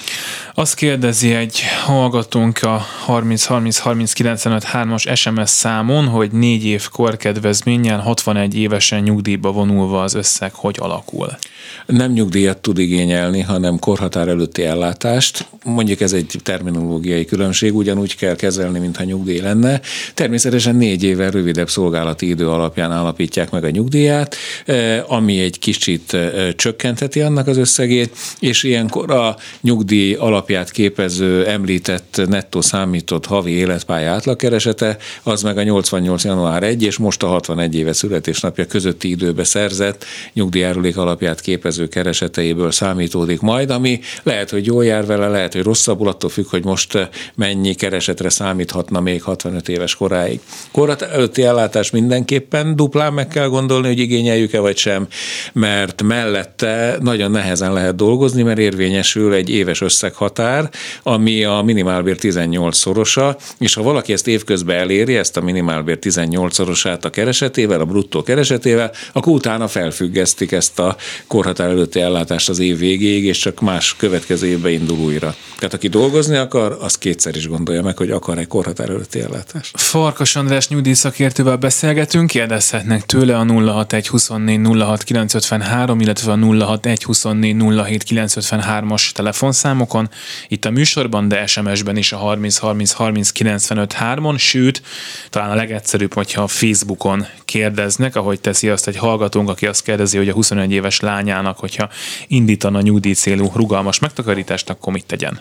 Azt kérdezi egy hallgatónk a 30 30 30 95 3-as SMS számon, hogy négy év korkedvezménnyel 61 évesen nyugdíjba vonulva az összeg hogy alakul?
Nem nyugdíjat tud igényelni, hanem korhatár előtti ellátást. Mondjuk ez egy terminológiai különbség, ugyanúgy kell kezelni, mintha nyugdíj lenne. Természetesen négy éven rövidebb szolgálati idő alapján állapítják meg a nyugdíját, eh, ami egy kicsit eh, csökkenteti annak az összegét, és ilyenkor a nyugdíj alapját képező említett nettó számított havi életpálya átlagkeresete, az meg a 88. január 1 és most a 61 éve születésnapja közötti időbe szerzett nyugdíjárulék alapját képező kereseteiből számítódik majd, ami lehet, hogy jól jár vele, lehet, hogy rosszabbul, attól függ, hogy most mennyi keresetre számíthatna még 65 éves koráig. Korat előtti ellátás mindenképpen duplán meg kell gondolni, hogy igényeljük-e vagy sem, mert mellette nagyon nehezen lehet dolgozni, mert érvényesül egy éves összeghatár, ami a minimálbér 18 szorosa, és ha valaki ezt évközben eléri, ezt a minimálbér 18 szorosát a keresetével, a bruttó keresetével, akkor utána felfüggesztik ezt a korhatár előtti ellátást az év végéig, és csak más következő évbe indul újra. Tehát aki dolgozni akar, az kétszer is gondolja meg, hogy akar-e korhatár előtti ellátást.
Farkas András nyugdíjszakértővel beszélgetünk, kérdezhetnek tőle a 061 24 06 953, illetve a 061 24 07 953-as telefonszámokon, itt a műsorban, de SMS-ben is a 30 30 30 95 3-on, sőt, talán a legegyszerűbb, hogyha a Facebookon kérdeznek, ahogy teszi azt egy hallgatónk, aki azt kérdezi, hogy a 21 éves lányának, hogyha indítana nyugdíj célú rugalmas megtakarítást, akkor mit tegyen?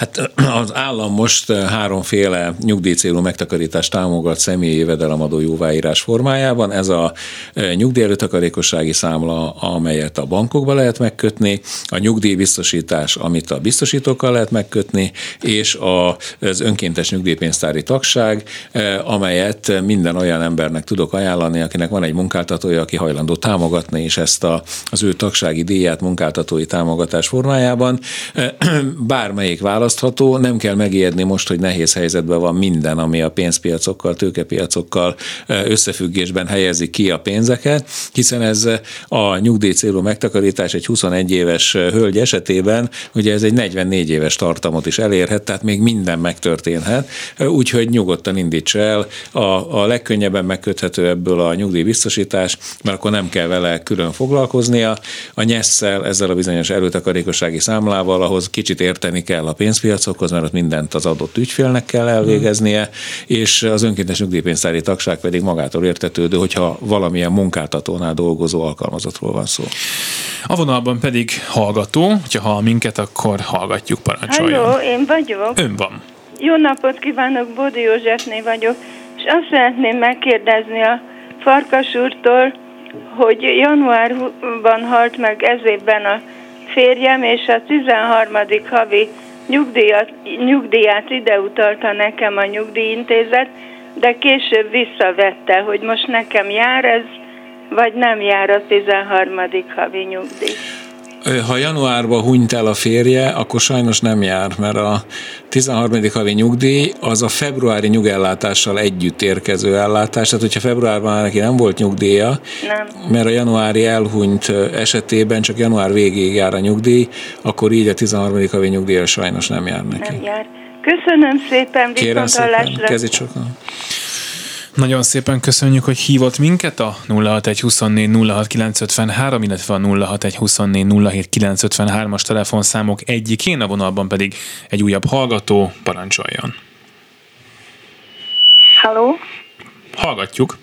Hát az állam most háromféle nyugdíjcélú megtakarítást támogat személyi jövedelemadó jóváírás formájában. Ez a eh, nyugdíjelőtakarékossági számla, amelyet a bankokba lehet megkötni, a nyugdíjbiztosítás, amit a biztosítókkal lehet megkötni, és az önkéntes nyugdíjpénztári tagság, amelyet minden olyan embernek tudok ajánlani, akinek van egy munkáltatója, aki hajlandó támogatni, és ezt a, az ő tagsági díját munkáltatói támogatás formájában bármelyik vállalat választható, nem kell megijedni most, hogy nehéz helyzetben van minden, ami a pénzpiacokkal, tőkepiacokkal összefüggésben helyezi ki a pénzeket, hiszen ez a nyugdíj célú megtakarítás egy 21 éves hölgy esetében, ugye ez egy 44 éves tartamot is elérhet, tehát még minden megtörténhet, úgyhogy nyugodtan indítsa el. A, a legkönnyebben megköthető ebből a nyugdíjbiztosítás, mert akkor nem kell vele külön foglalkoznia. A nyesszel, ezzel a bizonyos előtakarékossági számlával, ahhoz kicsit érteni kell a pénz pénzpiacokhoz, mert ott mindent az adott ügyfélnek kell elvégeznie, és az önkéntes nyugdíjpénztári tagság pedig magától értetődő, hogyha valamilyen munkáltatónál dolgozó alkalmazottról van szó.
A vonalban pedig hallgató, hogyha hall minket, akkor hallgatjuk, parancsoljon.
Halló, én vagyok.
Ön van.
Jó napot kívánok, Bódi Józsefné vagyok, és azt szeretném megkérdezni a Farkas úrtól, hogy januárban halt meg ez évben a férjem, és a 13. havi nyugdíjat, nyugdíját ide utalta nekem a nyugdíjintézet, de később visszavette, hogy most nekem jár ez, vagy nem jár a 13. havi nyugdíj.
Ha januárban hunyt el a férje, akkor sajnos nem jár, mert a 13. havi nyugdíj az a februári nyugellátással együtt érkező ellátás, tehát hogyha februárban neki nem volt nyugdíja,
nem.
mert a januári elhunyt esetében csak január végéig jár a nyugdíj, akkor így a 13. havi nyugdíja sajnos nem jár neki.
Nem jár. Köszönöm szépen,
viszont hallásra. Kezit sokan.
Nagyon szépen köszönjük, hogy hívott minket a 06124 06953, illetve a 06124 as telefonszámok egyikén, a vonalban pedig egy újabb hallgató, parancsoljon.
Halló?
Hallgatjuk.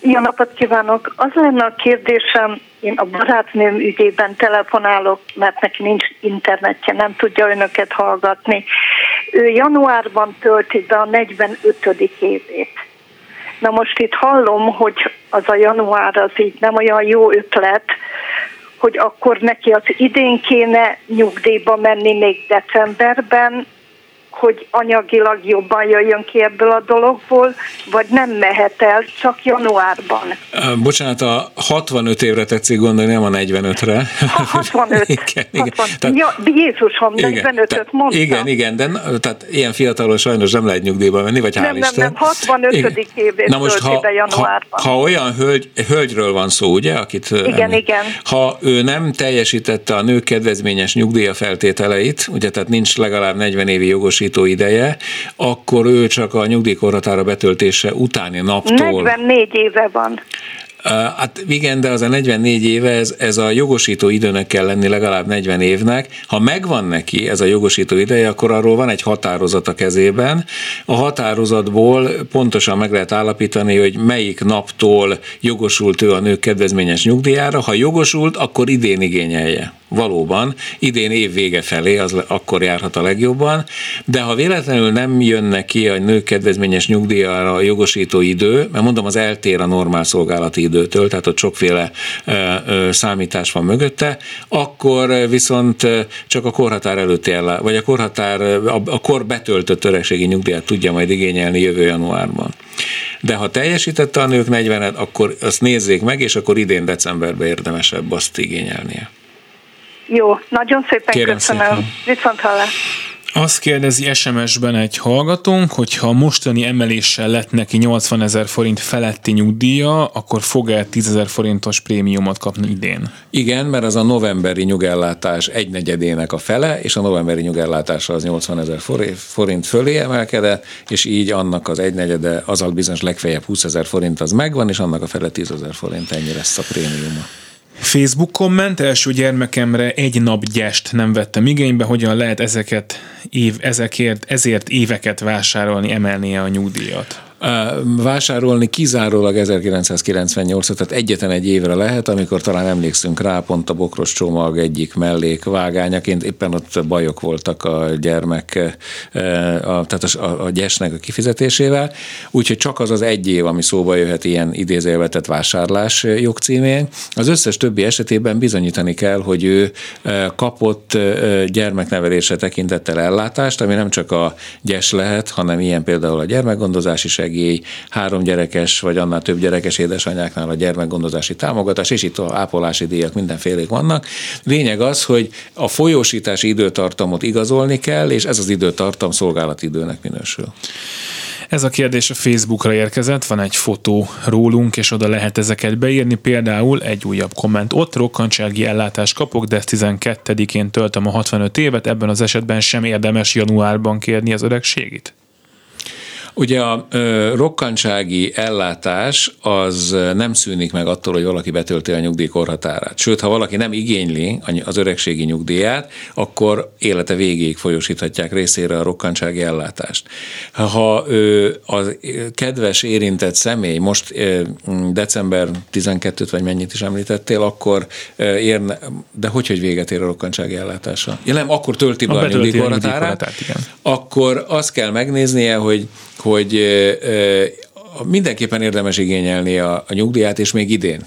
Jó napot kívánok! Az lenne a kérdésem, én a barátnőm ügyében telefonálok, mert neki nincs internetje, nem tudja önöket hallgatni. Ő januárban tölti be a 45. évét. Na most itt hallom, hogy az a január az így nem olyan jó ötlet, hogy akkor neki az idén kéne nyugdíjba menni még decemberben, hogy anyagilag jobban jöjjön ki ebből a dologból, vagy nem mehet el csak januárban.
Bocsánat, a 65 évre tetszik gondolni, nem a 45-re.
A 65. igen, igen. 60. Tehát, ja, Jézusom, 45-öt mondtam.
Igen, igen, de tehát ilyen fiatalon sajnos nem lehet nyugdíjba menni, vagy
nem,
hál'
nem, Isten. Nem, 65. Igen. évét Na most, ha, januárban.
Ha, ha olyan hölgy, hölgyről van szó, ugye, akit...
Igen, említ, igen.
Ha ő nem teljesítette a nők kedvezményes nyugdíja feltételeit, ugye, tehát nincs legalább 40 évi jogosítás, biztosító ideje, akkor ő csak a nyugdíjkorhatára betöltése utáni naptól...
44 éve van.
Hát igen, de az a 44 éve, ez, ez a jogosító időnek kell lenni legalább 40 évnek. Ha megvan neki ez a jogosító ideje, akkor arról van egy határozat a kezében. A határozatból pontosan meg lehet állapítani, hogy melyik naptól jogosult ő a nők kedvezményes nyugdíjára. Ha jogosult, akkor idén igényelje valóban idén év vége felé, az akkor járhat a legjobban, de ha véletlenül nem jön neki a nők kedvezményes nyugdíjára a jogosító idő, mert mondom, az eltér a normál szolgálati időtől, tehát ott sokféle számítás van mögötte, akkor viszont csak a korhatár előtti ellá, vagy a korhatár, a kor betöltött öregségi nyugdíjat tudja majd igényelni jövő januárban. De ha teljesítette a nők 40-et, akkor azt nézzék meg, és akkor idén decemberben érdemesebb azt igényelnie.
Jó, nagyon szépen Kérem köszönöm. Szépen. Viszont hallás.
Azt kérdezi SMS-ben egy hallgatónk, hogy ha mostani emeléssel lett neki 80 ezer forint feletti nyugdíja, akkor fog-e 10 ezer forintos prémiumot kapni idén?
Igen, mert az a novemberi nyugellátás egynegyedének a fele, és a novemberi nyugellátása az 80 ezer forint fölé emelkedett, és így annak az egynegyede, az a bizonyos legfeljebb 20 ezer forint az megvan, és annak a fele 10 ezer forint, ennyi lesz a prémiuma.
Facebook komment, első gyermekemre egy nap gyest nem vettem igénybe, hogyan lehet ezeket év, ezekért, ezért éveket vásárolni, emelnie a nyugdíjat?
Vásárolni kizárólag 1998 tehát egyetlen egy évre lehet, amikor talán emlékszünk rá, pont a bokros csomag egyik mellékvágányaként, éppen ott bajok voltak a gyermek, a, tehát a, a gyesnek a kifizetésével, úgyhogy csak az az egy év, ami szóba jöhet ilyen idézőjelvetett vásárlás jogcímén. Az összes többi esetében bizonyítani kell, hogy ő kapott gyermeknevelése tekintettel ellátást, ami nem csak a gyes lehet, hanem ilyen például a gyermekgondozási segély, három gyerekes vagy annál több gyerekes édesanyáknál a gyermekgondozási támogatás, és itt a ápolási díjak mindenfélék vannak. Lényeg az, hogy a folyósítási időtartamot igazolni kell, és ez az időtartam szolgálatidőnek minősül.
Ez a kérdés a Facebookra érkezett, van egy fotó rólunk, és oda lehet ezeket beírni. Például egy újabb komment ott, rokkantsági ellátás kapok, de 12-én töltöm a 65 évet, ebben az esetben sem érdemes januárban kérni az öregségit?
Ugye a ö, rokkantsági ellátás az nem szűnik meg attól, hogy valaki betölti a nyugdíjkorhatárát. Sőt, ha valaki nem igényli az öregségi nyugdíját, akkor élete végéig folyosíthatják részére a rokkantsági ellátást. Ha ö, a kedves érintett személy most ö, december 12-t vagy mennyit is említettél, akkor érne, de hogy, hogy véget ér a rokkantsági ellátása? Ja nem, akkor tölti be a, a nyugdíjkorhatárát, akkor azt kell megnéznie, hogy hogy mindenképpen érdemes igényelni a, a nyugdíját, és még idén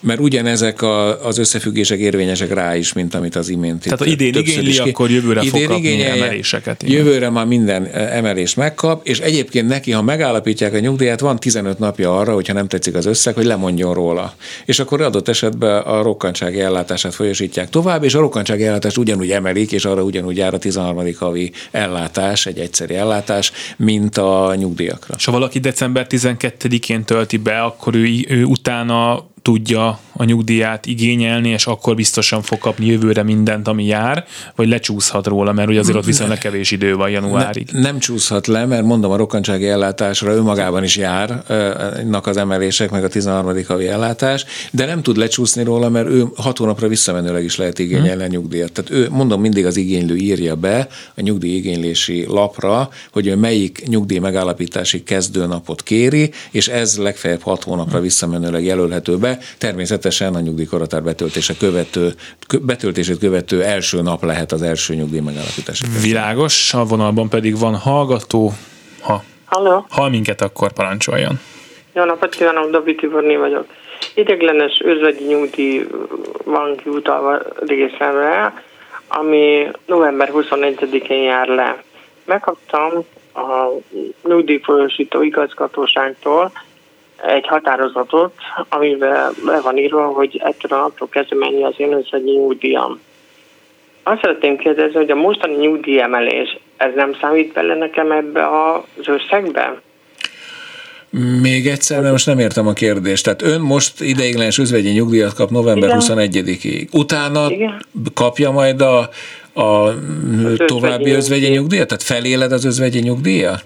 mert ugyanezek a, az összefüggések érvényesek rá is, mint amit az imént
Tehát ha idén igényli, ki. akkor jövőre idén fog kapni emeléseket.
Igen. Jövőre már minden e, emelést megkap, és egyébként neki, ha megállapítják a nyugdíjat, van 15 napja arra, hogyha nem tetszik az összeg, hogy lemondjon róla. És akkor adott esetben a rokkantsági ellátását folyosítják tovább, és a rokkantsági ellátást ugyanúgy emelik, és arra ugyanúgy jár a 13. havi ellátás, egy egyszeri ellátás, mint a nyugdíjakra.
És ha valaki december 12-én tölti be, akkor ő, ő utána tudja a nyugdíját igényelni, és akkor biztosan fog kapni jövőre mindent, ami jár, vagy lecsúszhat róla, mert ugye azért ott viszonylag kevés idő van januárig.
Ne, nem csúszhat le, mert mondom, a rokkantsági ellátásra önmagában is járnak az emelések, meg a 13. havi ellátás, de nem tud lecsúszni róla, mert ő hat hónapra visszamenőleg is lehet igényelni a nyugdíjat. Tehát ő, mondom, mindig az igénylő írja be a nyugdíj igénylési lapra, hogy ő melyik nyugdíj megállapítási kezdőnapot kéri, és ez legfeljebb hat hónapra visszamenőleg jelölhető be. Természetesen a nyugdíjkoratár betöltése követő, betöltését követő első nap lehet az első nyugdíj megállapítási.
Világos, a vonalban pedig van hallgató. Ha
Halló.
hall minket, akkor parancsoljon.
Jó napot kívánok, Dobby Tiborné vagyok. Ideglenes özvegyi nyugdíj van kiutalva részemre, ami november 21-én jár le. Megkaptam a nyugdíjfolyosító igazgatóságtól egy határozatot, amiben le van írva, hogy ettől a napról kezdve mennyi az én özvegyi nyugdíjam. Azt szeretném kérdezni, hogy a mostani nyugdíjemelés, ez nem számít bele nekem ebbe az összegbe?
Még egyszer, mert most nem értem a kérdést. Tehát ön most ideiglenes özvegyi nyugdíjat kap november
Igen.
21-ig. Utána
Igen.
kapja majd a, a további
özvegyi
nyugdíjat? Tehát feléled az özvegyi nyugdíjat?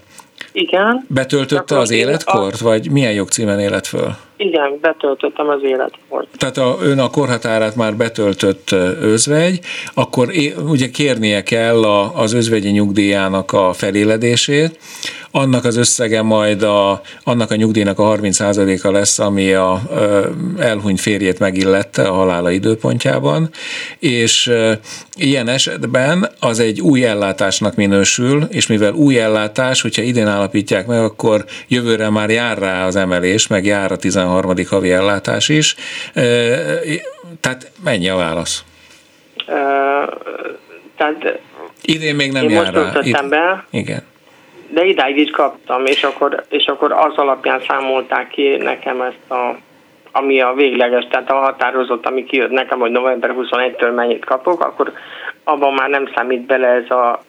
Igen.
Betöltötte az életkort, vagy milyen jogcímen élet föl?
Igen, betöltöttem az életkort.
Tehát a, ön a korhatárát már betöltött özvegy, akkor é, ugye kérnie kell a, az özvegyi nyugdíjának a feléledését, annak az összege majd a, annak a nyugdíjnak a 30%-a lesz, ami a elhunyt férjét megillette a halála időpontjában, és ilyen esetben az egy új ellátásnak minősül, és mivel új ellátás, hogyha idén állapítják meg, akkor jövőre már jár rá az emelés, meg jár a 13. havi ellátás is. Tehát mennyi a válasz?
Ö, tehát
Idén még nem jár
most
rá.
töltöttem be,
Igen.
De idáig is kaptam, és akkor, és akkor az alapján számolták ki nekem ezt a ami a végleges, tehát a határozott, ami kijött nekem, hogy november 21-től mennyit kapok, akkor abban már nem számít bele ez a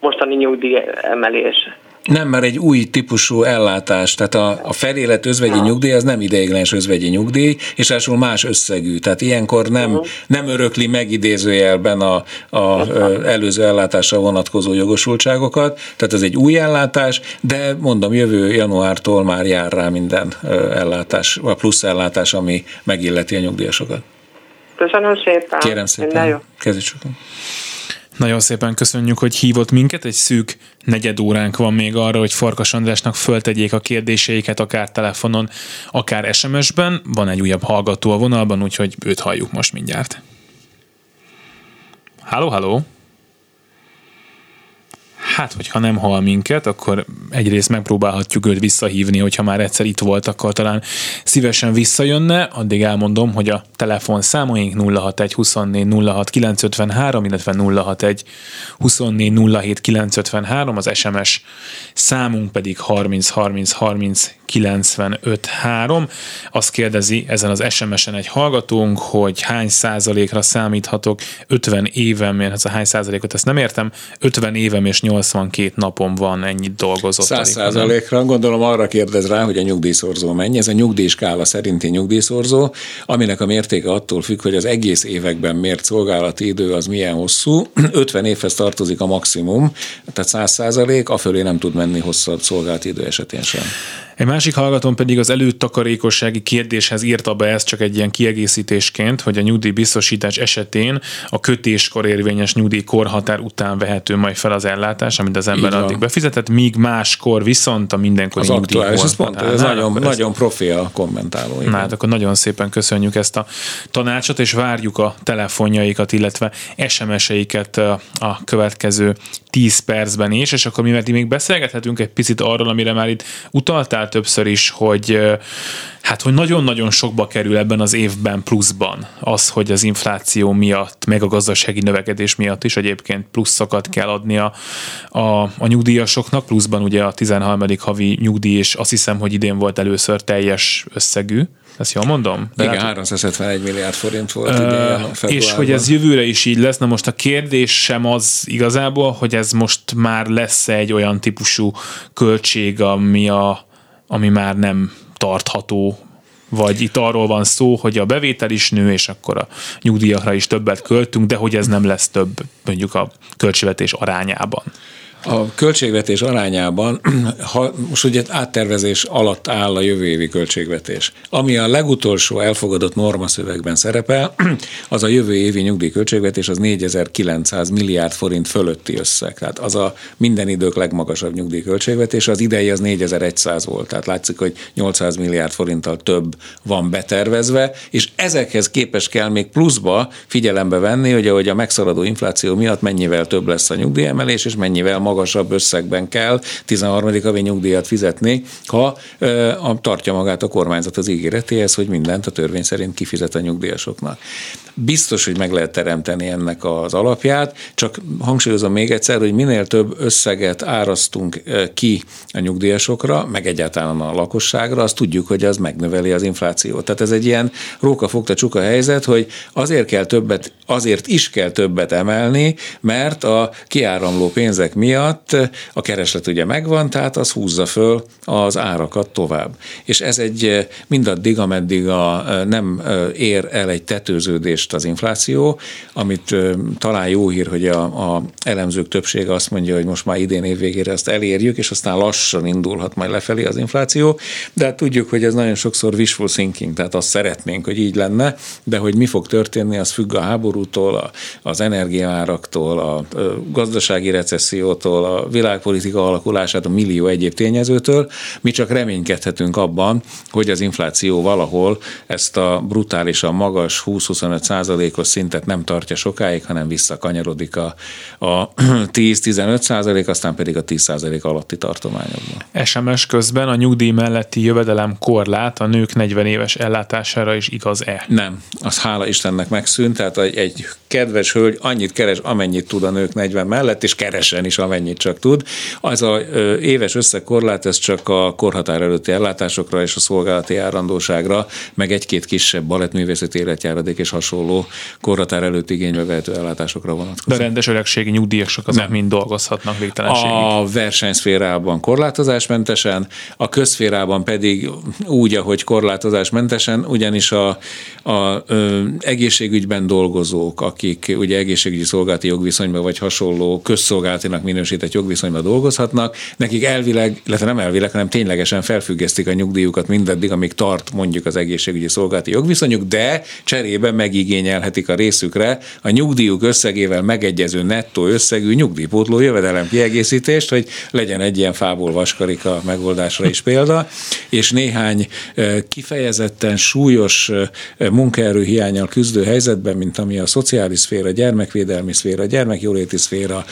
mostani nyugdíj emelés.
Nem, mert egy új típusú ellátás, tehát a, a felélet özvegyi nyugdíj az nem ideiglenes özvegyi nyugdíj, és ráadásul más összegű. Tehát ilyenkor nem, uh-huh. nem örökli meg idézőjelben a, a előző ellátásra vonatkozó jogosultságokat, tehát ez egy új ellátás, de mondom, jövő januártól már jár rá minden ellátás, vagy plusz ellátás, ami megilleti a nyugdíjasokat.
Köszönöm szépen.
Kérem
Minden jó.
szépen. Kezdjük csak.
Nagyon szépen köszönjük, hogy hívott minket. Egy szűk negyed óránk van még arra, hogy Farkas Andrásnak föltegyék a kérdéseiket, akár telefonon, akár SMS-ben. Van egy újabb hallgató a vonalban, úgyhogy őt halljuk most mindjárt. Halló, halló! Hát, hogyha nem hall minket, akkor egyrészt megpróbálhatjuk őt visszahívni, hogyha már egyszer itt volt, akkor talán szívesen visszajönne. Addig elmondom, hogy a telefonszámaink 061 24 06 953, illetve 061 24 07 953, az SMS számunk pedig 30 30 30 95 3. Azt kérdezi ezen az SMS-en egy hallgatónk, hogy hány százalékra számíthatok 50 évem, én ez a hány százalékot, ezt nem értem, 50 évem és 82 napom van, ennyit dolgozott.
Száz
alig, hanem.
százalékra, gondolom arra kérdez rá, hogy a nyugdíjszorzó mennyi. Ez a nyugdíjskála szerinti nyugdíjszorzó, aminek a mértéke attól függ, hogy az egész években mért szolgálati idő az milyen hosszú. 50 évhez tartozik a maximum, tehát 100 százalék, afölé nem tud menni hosszabb szolgálati idő esetén sem.
Egy másik hallgatón pedig az előtakarékossági kérdéshez írta be ezt csak egy ilyen kiegészítésként, hogy a nyugdíjbiztosítás esetén a kötéskor érvényes nyugdíjkorhatár után vehető majd fel az ellátás, amit az ember addig befizetett, míg máskor viszont a mindenkori
Az aktuális, ez pont, ez
nyugdíjkorhatár-
nagyon, nagyon profi a kommentáló. igen.
Na hát akkor nagyon szépen köszönjük ezt a tanácsot, és várjuk a telefonjaikat, illetve SMS-eiket a következő 10 percben is, és akkor mivel még beszélgethetünk egy picit arról, amire már itt utaltál többször is, hogy hát, hogy nagyon-nagyon sokba kerül ebben az évben pluszban az, hogy az infláció miatt, meg a gazdasági növekedés miatt is egyébként pluszokat kell adni a, a, nyugdíjasoknak, pluszban ugye a 13. havi nyugdíj, és azt hiszem, hogy idén volt először teljes összegű, ezt jól mondom?
Igen,
hát-
371 milliárd forint volt idén
és hogy ez jövőre is így lesz. Na most a kérdés sem az igazából, hogy ez most már lesz egy olyan típusú költség, ami, a, ami már nem tartható Vagy itt arról van szó, hogy a bevétel is nő, és akkor a nyugdíjakra is többet költünk, de hogy ez nem lesz több mondjuk a költségvetés arányában.
A költségvetés arányában, ha most ugye áttervezés alatt áll a jövő évi költségvetés. Ami a legutolsó elfogadott normaszövegben szerepel, az a jövő évi nyugdíjköltségvetés az 4900 milliárd forint fölötti összeg. Tehát az a minden idők legmagasabb nyugdíjköltségvetés, az idei az 4100 volt. Tehát látszik, hogy 800 milliárd forinttal több van betervezve, és ezekhez képes kell még pluszba figyelembe venni, hogy ahogy a megszaladó infláció miatt mennyivel több lesz a nyugdíjemelés, és mennyivel magasabb összegben kell 13. havi nyugdíjat fizetni, ha a, tartja magát a kormányzat az ígéretéhez, hogy mindent a törvény szerint kifizet a nyugdíjasoknak. Biztos, hogy meg lehet teremteni ennek az alapját, csak hangsúlyozom még egyszer, hogy minél több összeget árasztunk ki a nyugdíjasokra, meg egyáltalán a lakosságra, azt tudjuk, hogy az megnöveli az inflációt. Tehát ez egy ilyen róka fogta csuka helyzet, hogy azért kell többet, azért is kell többet emelni, mert a kiáramló pénzek miatt a kereslet ugye megvan, tehát az húzza föl az árakat tovább. És ez egy mindaddig, ameddig a, nem ér el egy tetőződést most az infláció, amit talán jó hír, hogy a, a elemzők többsége azt mondja, hogy most már idén év végére ezt elérjük, és aztán lassan indulhat majd lefelé az infláció, de hát tudjuk, hogy ez nagyon sokszor wishful thinking, tehát azt szeretnénk, hogy így lenne, de hogy mi fog történni, az függ a háborútól, az energiaáraktól, a gazdasági recessziótól, a világpolitika alakulását, a millió egyéb tényezőtől. Mi csak reménykedhetünk abban, hogy az infláció valahol ezt a brutálisan magas 20-25 százalékos szintet nem tartja sokáig, hanem visszakanyarodik a, a 10-15 százalék, aztán pedig a 10 százalék alatti tartományokban.
SMS közben a nyugdíj melletti jövedelem korlát a nők 40 éves ellátására is igaz-e?
Nem, az hála Istennek megszűnt, tehát egy, egy kedves hölgy annyit keres, amennyit tud a nők 40 mellett, és keresen is, amennyit csak tud. Az a éves összegkorlát, ez csak a korhatár előtti ellátásokra és a szolgálati járandóságra, meg egy-két kisebb balettművészeti életjáradék és hasonló hasonló korhatár előtt igénybe vehető ellátásokra vonatkozik.
De rendes öregségi nyugdíjasok azok Nem. mind dolgozhatnak végtelenségig.
A versenyszférában korlátozásmentesen, a közszférában pedig úgy, ahogy korlátozásmentesen, ugyanis a, a ö, egészségügyben dolgozók, akik ugye egészségügyi szolgálati jogviszonyban vagy hasonló közszolgálatinak minősített jogviszonyban dolgozhatnak, nekik elvileg, illetve nem elvileg, hanem ténylegesen felfüggesztik a nyugdíjukat mindaddig, amíg tart mondjuk az egészségügyi szolgálati jogviszonyuk, de cserébe megígér igényelhetik a részükre a nyugdíjuk összegével megegyező nettó összegű nyugdíjpótló jövedelem kiegészítést, hogy legyen egy ilyen fából vaskarika megoldásra is példa, és néhány kifejezetten súlyos munkaerőhiányal küzdő helyzetben, mint ami a szociális szféra, gyermekvédelmi szféra, gyermekjóléti szféra,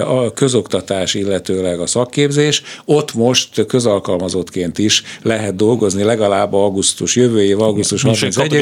a közoktatás, illetőleg a szakképzés, ott most közalkalmazottként is lehet dolgozni legalább augusztus, jövő év augusztus 31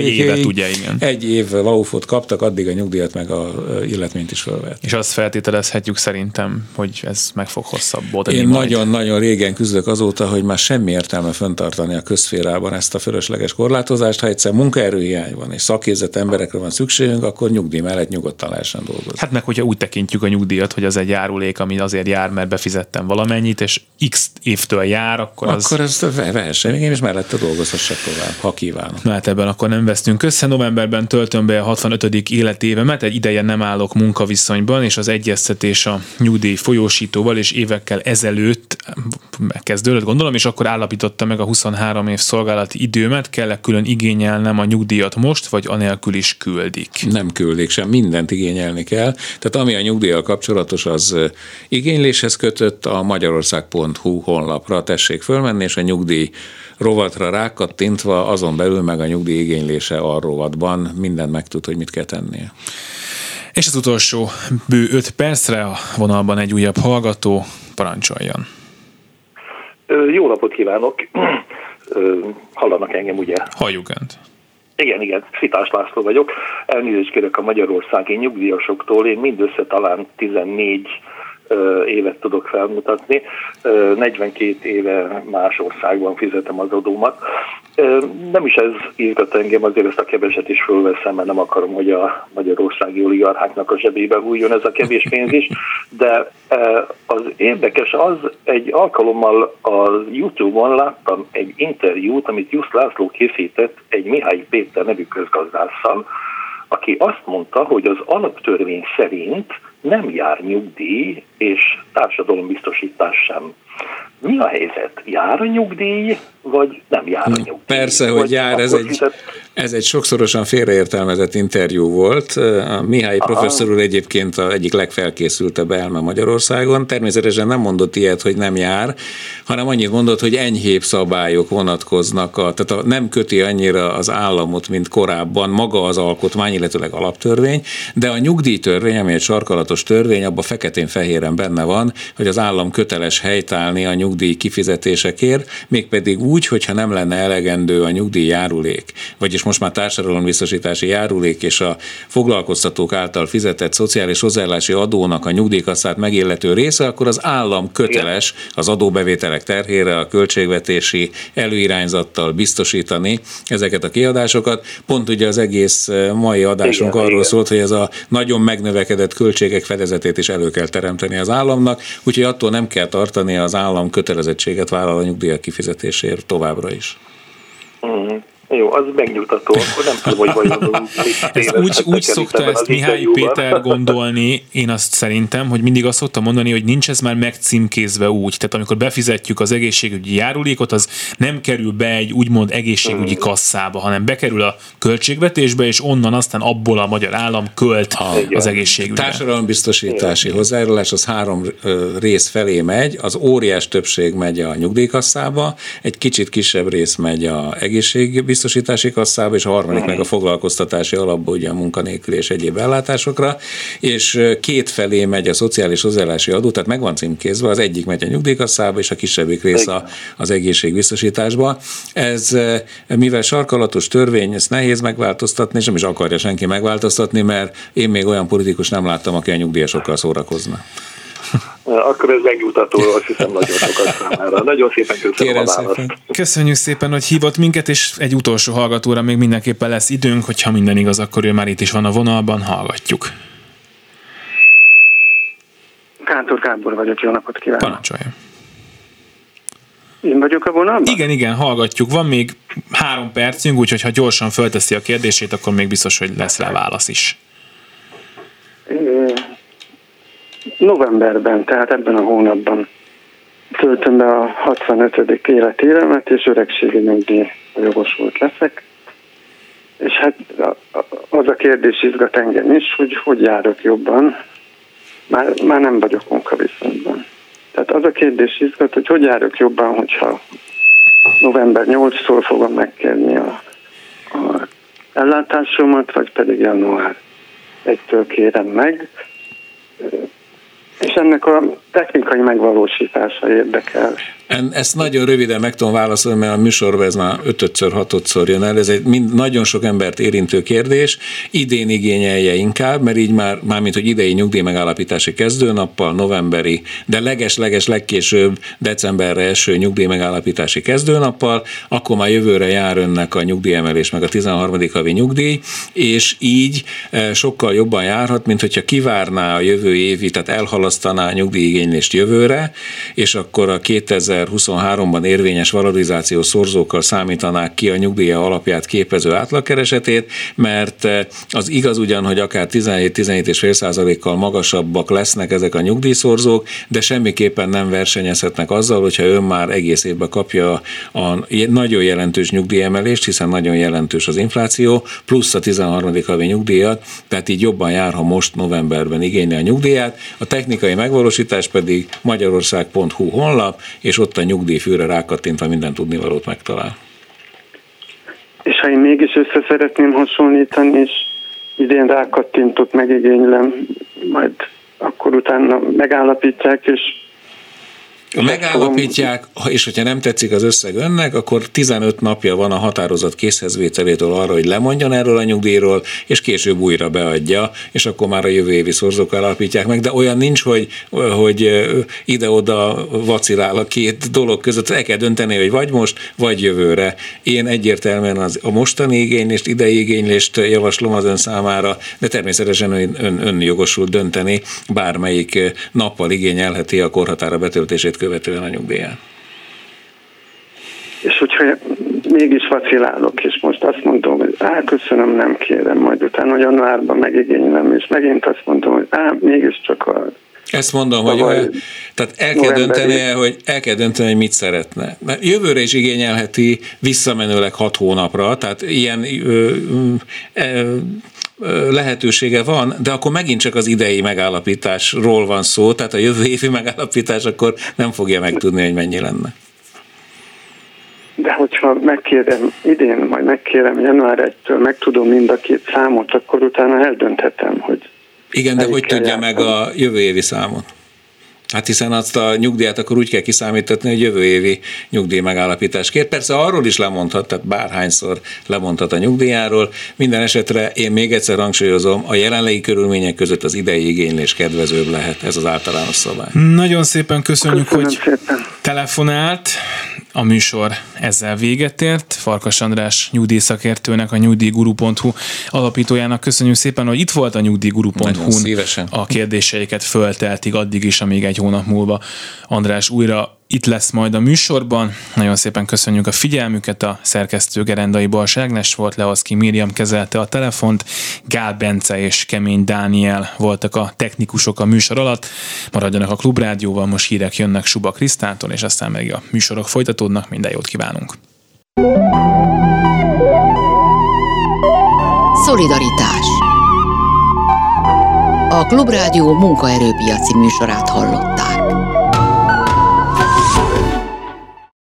egy évet, év laufot kaptak, addig a nyugdíjat meg a illetményt is felvett.
És azt feltételezhetjük szerintem, hogy ez meg fog hosszabbodni.
Én nagyon-nagyon régen küzdök azóta, hogy már semmi értelme föntartani a közférában ezt a fölösleges korlátozást. Ha egyszer munkaerőhiány van és szakképzett emberekre van szükségünk, akkor nyugdíj mellett nyugodtan lehessen dolgozni.
Hát meg, hogyha úgy tekintjük a nyugdíjat, hogy az egy járulék, ami azért jár, mert befizettem valamennyit, és x évtől jár, akkor az...
Akkor ezt vehessen, még én is mellette dolgozhassak tovább, ha kívánom.
Na hát ebben akkor nem vesztünk össze. Novemberben töltöm be a 65. életévemet, egy ideje nem állok munkaviszonyban, és az egyeztetés a nyugdíj folyósítóval, és évekkel ezelőtt megkezdődött, gondolom, és akkor állapította meg a 23 év szolgálati időmet, kell-e külön igényelnem a nyugdíjat most, vagy anélkül is küldik?
Nem küldik sem, mindent igényelni kell. Tehát ami a nyugdíjjal kapcsolatos, az igényléshez kötött a magyarország.hu honlapra tessék fölmenni, és a nyugdíj rovatra rákattintva, azon belül meg a nyugdíj igénylése a rovatban mindent megtud, hogy mit kell tennie.
És az utolsó bő öt percre a vonalban egy újabb hallgató, parancsoljon.
Jó napot kívánok! Hallanak engem, ugye?
Halljuk Önt.
Igen, igen, Szitás László vagyok. Elnézést kérek a magyarországi nyugdíjasoktól. Én mindössze talán 14 évet tudok felmutatni. 42 éve más országban fizetem az adómat. Nem is ez izgat engem, azért ezt a keveset is fölveszem, mert nem akarom, hogy a magyarországi oligarcháknak a zsebébe hújjon ez a kevés pénz is, de az érdekes az, egy alkalommal a Youtube-on láttam egy interjút, amit Jusz László készített egy Mihály Péter nevű közgazdásszal, aki azt mondta, hogy az alaptörvény szerint nem jár nyugdíj és társadalombiztosítás sem. Mi a helyzet? Jár a nyugdíj, vagy nem jár a nyugdíj?
Persze, hogy jár, ez egy, ez egy sokszorosan félreértelmezett interjú volt. A Mihály Aha. professzor úr egyébként a egyik legfelkészültebb elme Magyarországon. Természetesen nem mondott ilyet, hogy nem jár, hanem annyit mondott, hogy enyhébb szabályok vonatkoznak, a, tehát a, nem köti annyira az államot, mint korábban maga az alkotmány, illetőleg alaptörvény, de a nyugdíjtörvény, ami egy sarkalatos törvény, abban feketén-fehéren benne van, hogy az állam köteles helytállni a nyugdíj kifizetésekért, mégpedig úgy, hogyha nem lenne elegendő a nyugdíj járulék, vagyis most már társadalombiztosítási járulék és a foglalkoztatók által fizetett szociális hozzáállási adónak a nyugdíjkasszát megillető része, akkor az állam köteles az adóbevételek terhére a költségvetési előirányzattal biztosítani ezeket a kiadásokat. Pont ugye az egész eh, mai adásunk igen, arról igen. szólt, hogy ez a nagyon megnövekedett költségek fedezetét is elő kell teremteni az államnak, úgyhogy attól nem kell tartani az állam kötelezettséget vállal a nyugdíjak kifizetéséért továbbra is.
Mm. Jó, az megnyugtató, akkor nem tudom, hogy vajon
ez úgy, úgy szokta ezt Mihály Péter gondolni, én azt szerintem, hogy mindig azt szokta mondani, hogy nincs ez már megcímkézve úgy. Tehát amikor befizetjük az egészségügyi járulékot, az nem kerül be egy úgymond egészségügyi hmm. kasszába, hanem bekerül a költségvetésbe, és onnan aztán abból a magyar állam költ a, az egészségügyre.
Társadalombiztosítási hozzájárulás az három rész felé megy, az óriás többség megy a nyugdíjkasszába, egy kicsit kisebb rész megy a egészségügyi biztosítási kasszába, és a harmadik meg a foglalkoztatási alapba, ugye a munkanélkül és egyéb ellátásokra, és két felé megy a szociális hozzáállási adó, tehát meg van címkézve, az egyik megy a nyugdíjkasszába, és a kisebbik rész a, az egészségbiztosításba. Ez, mivel sarkalatos törvény, ezt nehéz megváltoztatni, és nem is akarja senki megváltoztatni, mert én még olyan politikus nem láttam, aki a nyugdíjasokkal szórakozna.
Akkor ez megnyugtató, azt hiszem nagyon sokat számára. Nagyon szépen köszönöm Kérem a választ. Szépen.
Köszönjük szépen, hogy hívott minket, és egy utolsó hallgatóra még mindenképpen lesz időnk, hogyha minden igaz, akkor ő már itt is van a vonalban, hallgatjuk.
Kántor Gábor vagyok, jó napot kívánok.
Parancsolja.
Én vagyok a vonalban?
Igen, igen, hallgatjuk. Van még három percünk, úgyhogy ha gyorsan fölteszi a kérdését, akkor még biztos, hogy lesz rá válasz is
novemberben, tehát ebben a hónapban töltöm be a 65. életéremet, és öregségi nyugdíj jogosult leszek. És hát az a kérdés izgat engem is, hogy hogy járok jobban. Már, már nem vagyok munkaviszonyban. Tehát az a kérdés izgat, hogy hogy járok jobban, hogyha november 8-tól fogom megkérni a, a ellátásomat, vagy pedig január 1-től kérem meg és ennek a technikai megvalósítása érdekel.
Ezt nagyon röviden meg tudom válaszolni, mert a műsorban ez már ötötször, hatodszor jön el. Ez egy mind, nagyon sok embert érintő kérdés. Idén igényelje inkább, mert így már, mármint, hogy idei nyugdíj megállapítási kezdőnappal, novemberi, de leges-leges legkésőbb decemberre eső nyugdíj megállapítási kezdőnappal, akkor már jövőre jár önnek a nyugdíjemelés, meg a 13. havi nyugdíj, és így e, sokkal jobban járhat, mint hogyha kivárná a jövő évi, tehát elhalasztaná a nyugdíjigénylést jövőre, és akkor a 2000 2023-ban érvényes valorizáció szorzókkal számítanák ki a nyugdíja alapját képező átlagkeresetét, mert eh, az igaz ugyan, hogy akár 17-17,5%-kal magasabbak lesznek ezek a nyugdíjszorzók, de semmiképpen nem versenyezhetnek azzal, hogyha ön már egész évben kapja a nagyon jelentős nyugdíjemelést, hiszen nagyon jelentős az infláció, plusz a 13. havi nyugdíjat, tehát így jobban jár, ha most novemberben igényli a nyugdíját. A technikai megvalósítás pedig magyarország.hu honlap, és a nyugdíjfőre rákattintva minden tudnivalót megtalál.
És ha én mégis össze szeretném hasonlítani, és idén rákattintott megigénylem, majd akkor utána megállapítják, és
megállapítják, és hogyha nem tetszik az összeg önnek, akkor 15 napja van a határozat készhezvételétől arra, hogy lemondjon erről a nyugdíjról, és később újra beadja, és akkor már a jövő évi szorzók állapítják meg, de olyan nincs, hogy, hogy ide-oda vacilál a két dolog között, el kell dönteni, hogy vagy most, vagy jövőre. Én egyértelműen az, a mostani igénylést, idei igénylést javaslom az ön számára, de természetesen ön, ön, ön jogosult dönteni, bármelyik nappal igényelheti a korhatára betöltését követően a nyugdíján.
És hogyha mégis vacilálok, és most azt mondom, hogy á, köszönöm, nem kérem, majd utána januárban megigénylem, és megint azt mondom, hogy á, mégiscsak a
ezt mondom, hogy olyan, tehát el kell döntenie, hogy el kell dönteni, hogy mit szeretne. Mert jövőre is igényelheti visszamenőleg hat hónapra, tehát ilyen ö, ö, lehetősége van, de akkor megint csak az idei megállapításról van szó, tehát a jövő évi megállapítás akkor nem fogja megtudni, hogy mennyi lenne.
De hogyha megkérem idén, majd megkérem január 1-től, megtudom mind a két számot, akkor utána eldönthetem, hogy...
Igen, de hogy tudja jártam. meg a jövő évi számot? Hát hiszen azt a nyugdíjat akkor úgy kell kiszámítatni, hogy jövő évi nyugdíj megállapítás kér. Persze arról is lemondhat, tehát bárhányszor lemondhat a nyugdíjáról. Minden esetre én még egyszer hangsúlyozom, a jelenlegi körülmények között az idei igénylés kedvezőbb lehet. Ez az általános szabály.
Nagyon szépen köszönjük, Köszönöm hogy szépen. telefonált. A műsor ezzel véget ért. Farkas András nyugdíjszakértőnek, a nyugdíjguru.hu alapítójának köszönjük szépen, hogy itt volt a nyugdíjguru.hu-n. A kérdéseiket fölteltig addig is, amíg egy hónap múlva András újra itt lesz majd a műsorban. Nagyon szépen köszönjük a figyelmüket, a szerkesztő Gerendai Bals Ágnes volt, Leoszki Miriam kezelte a telefont, Gál Bence és Kemény Dániel voltak a technikusok a műsor alatt. Maradjanak a Klubrádióval, most hírek jönnek Suba Krisztántól, és aztán meg a műsorok folytatódnak. Minden jót kívánunk!
Szolidaritás A Klubrádió munkaerőpiaci műsorát hallott.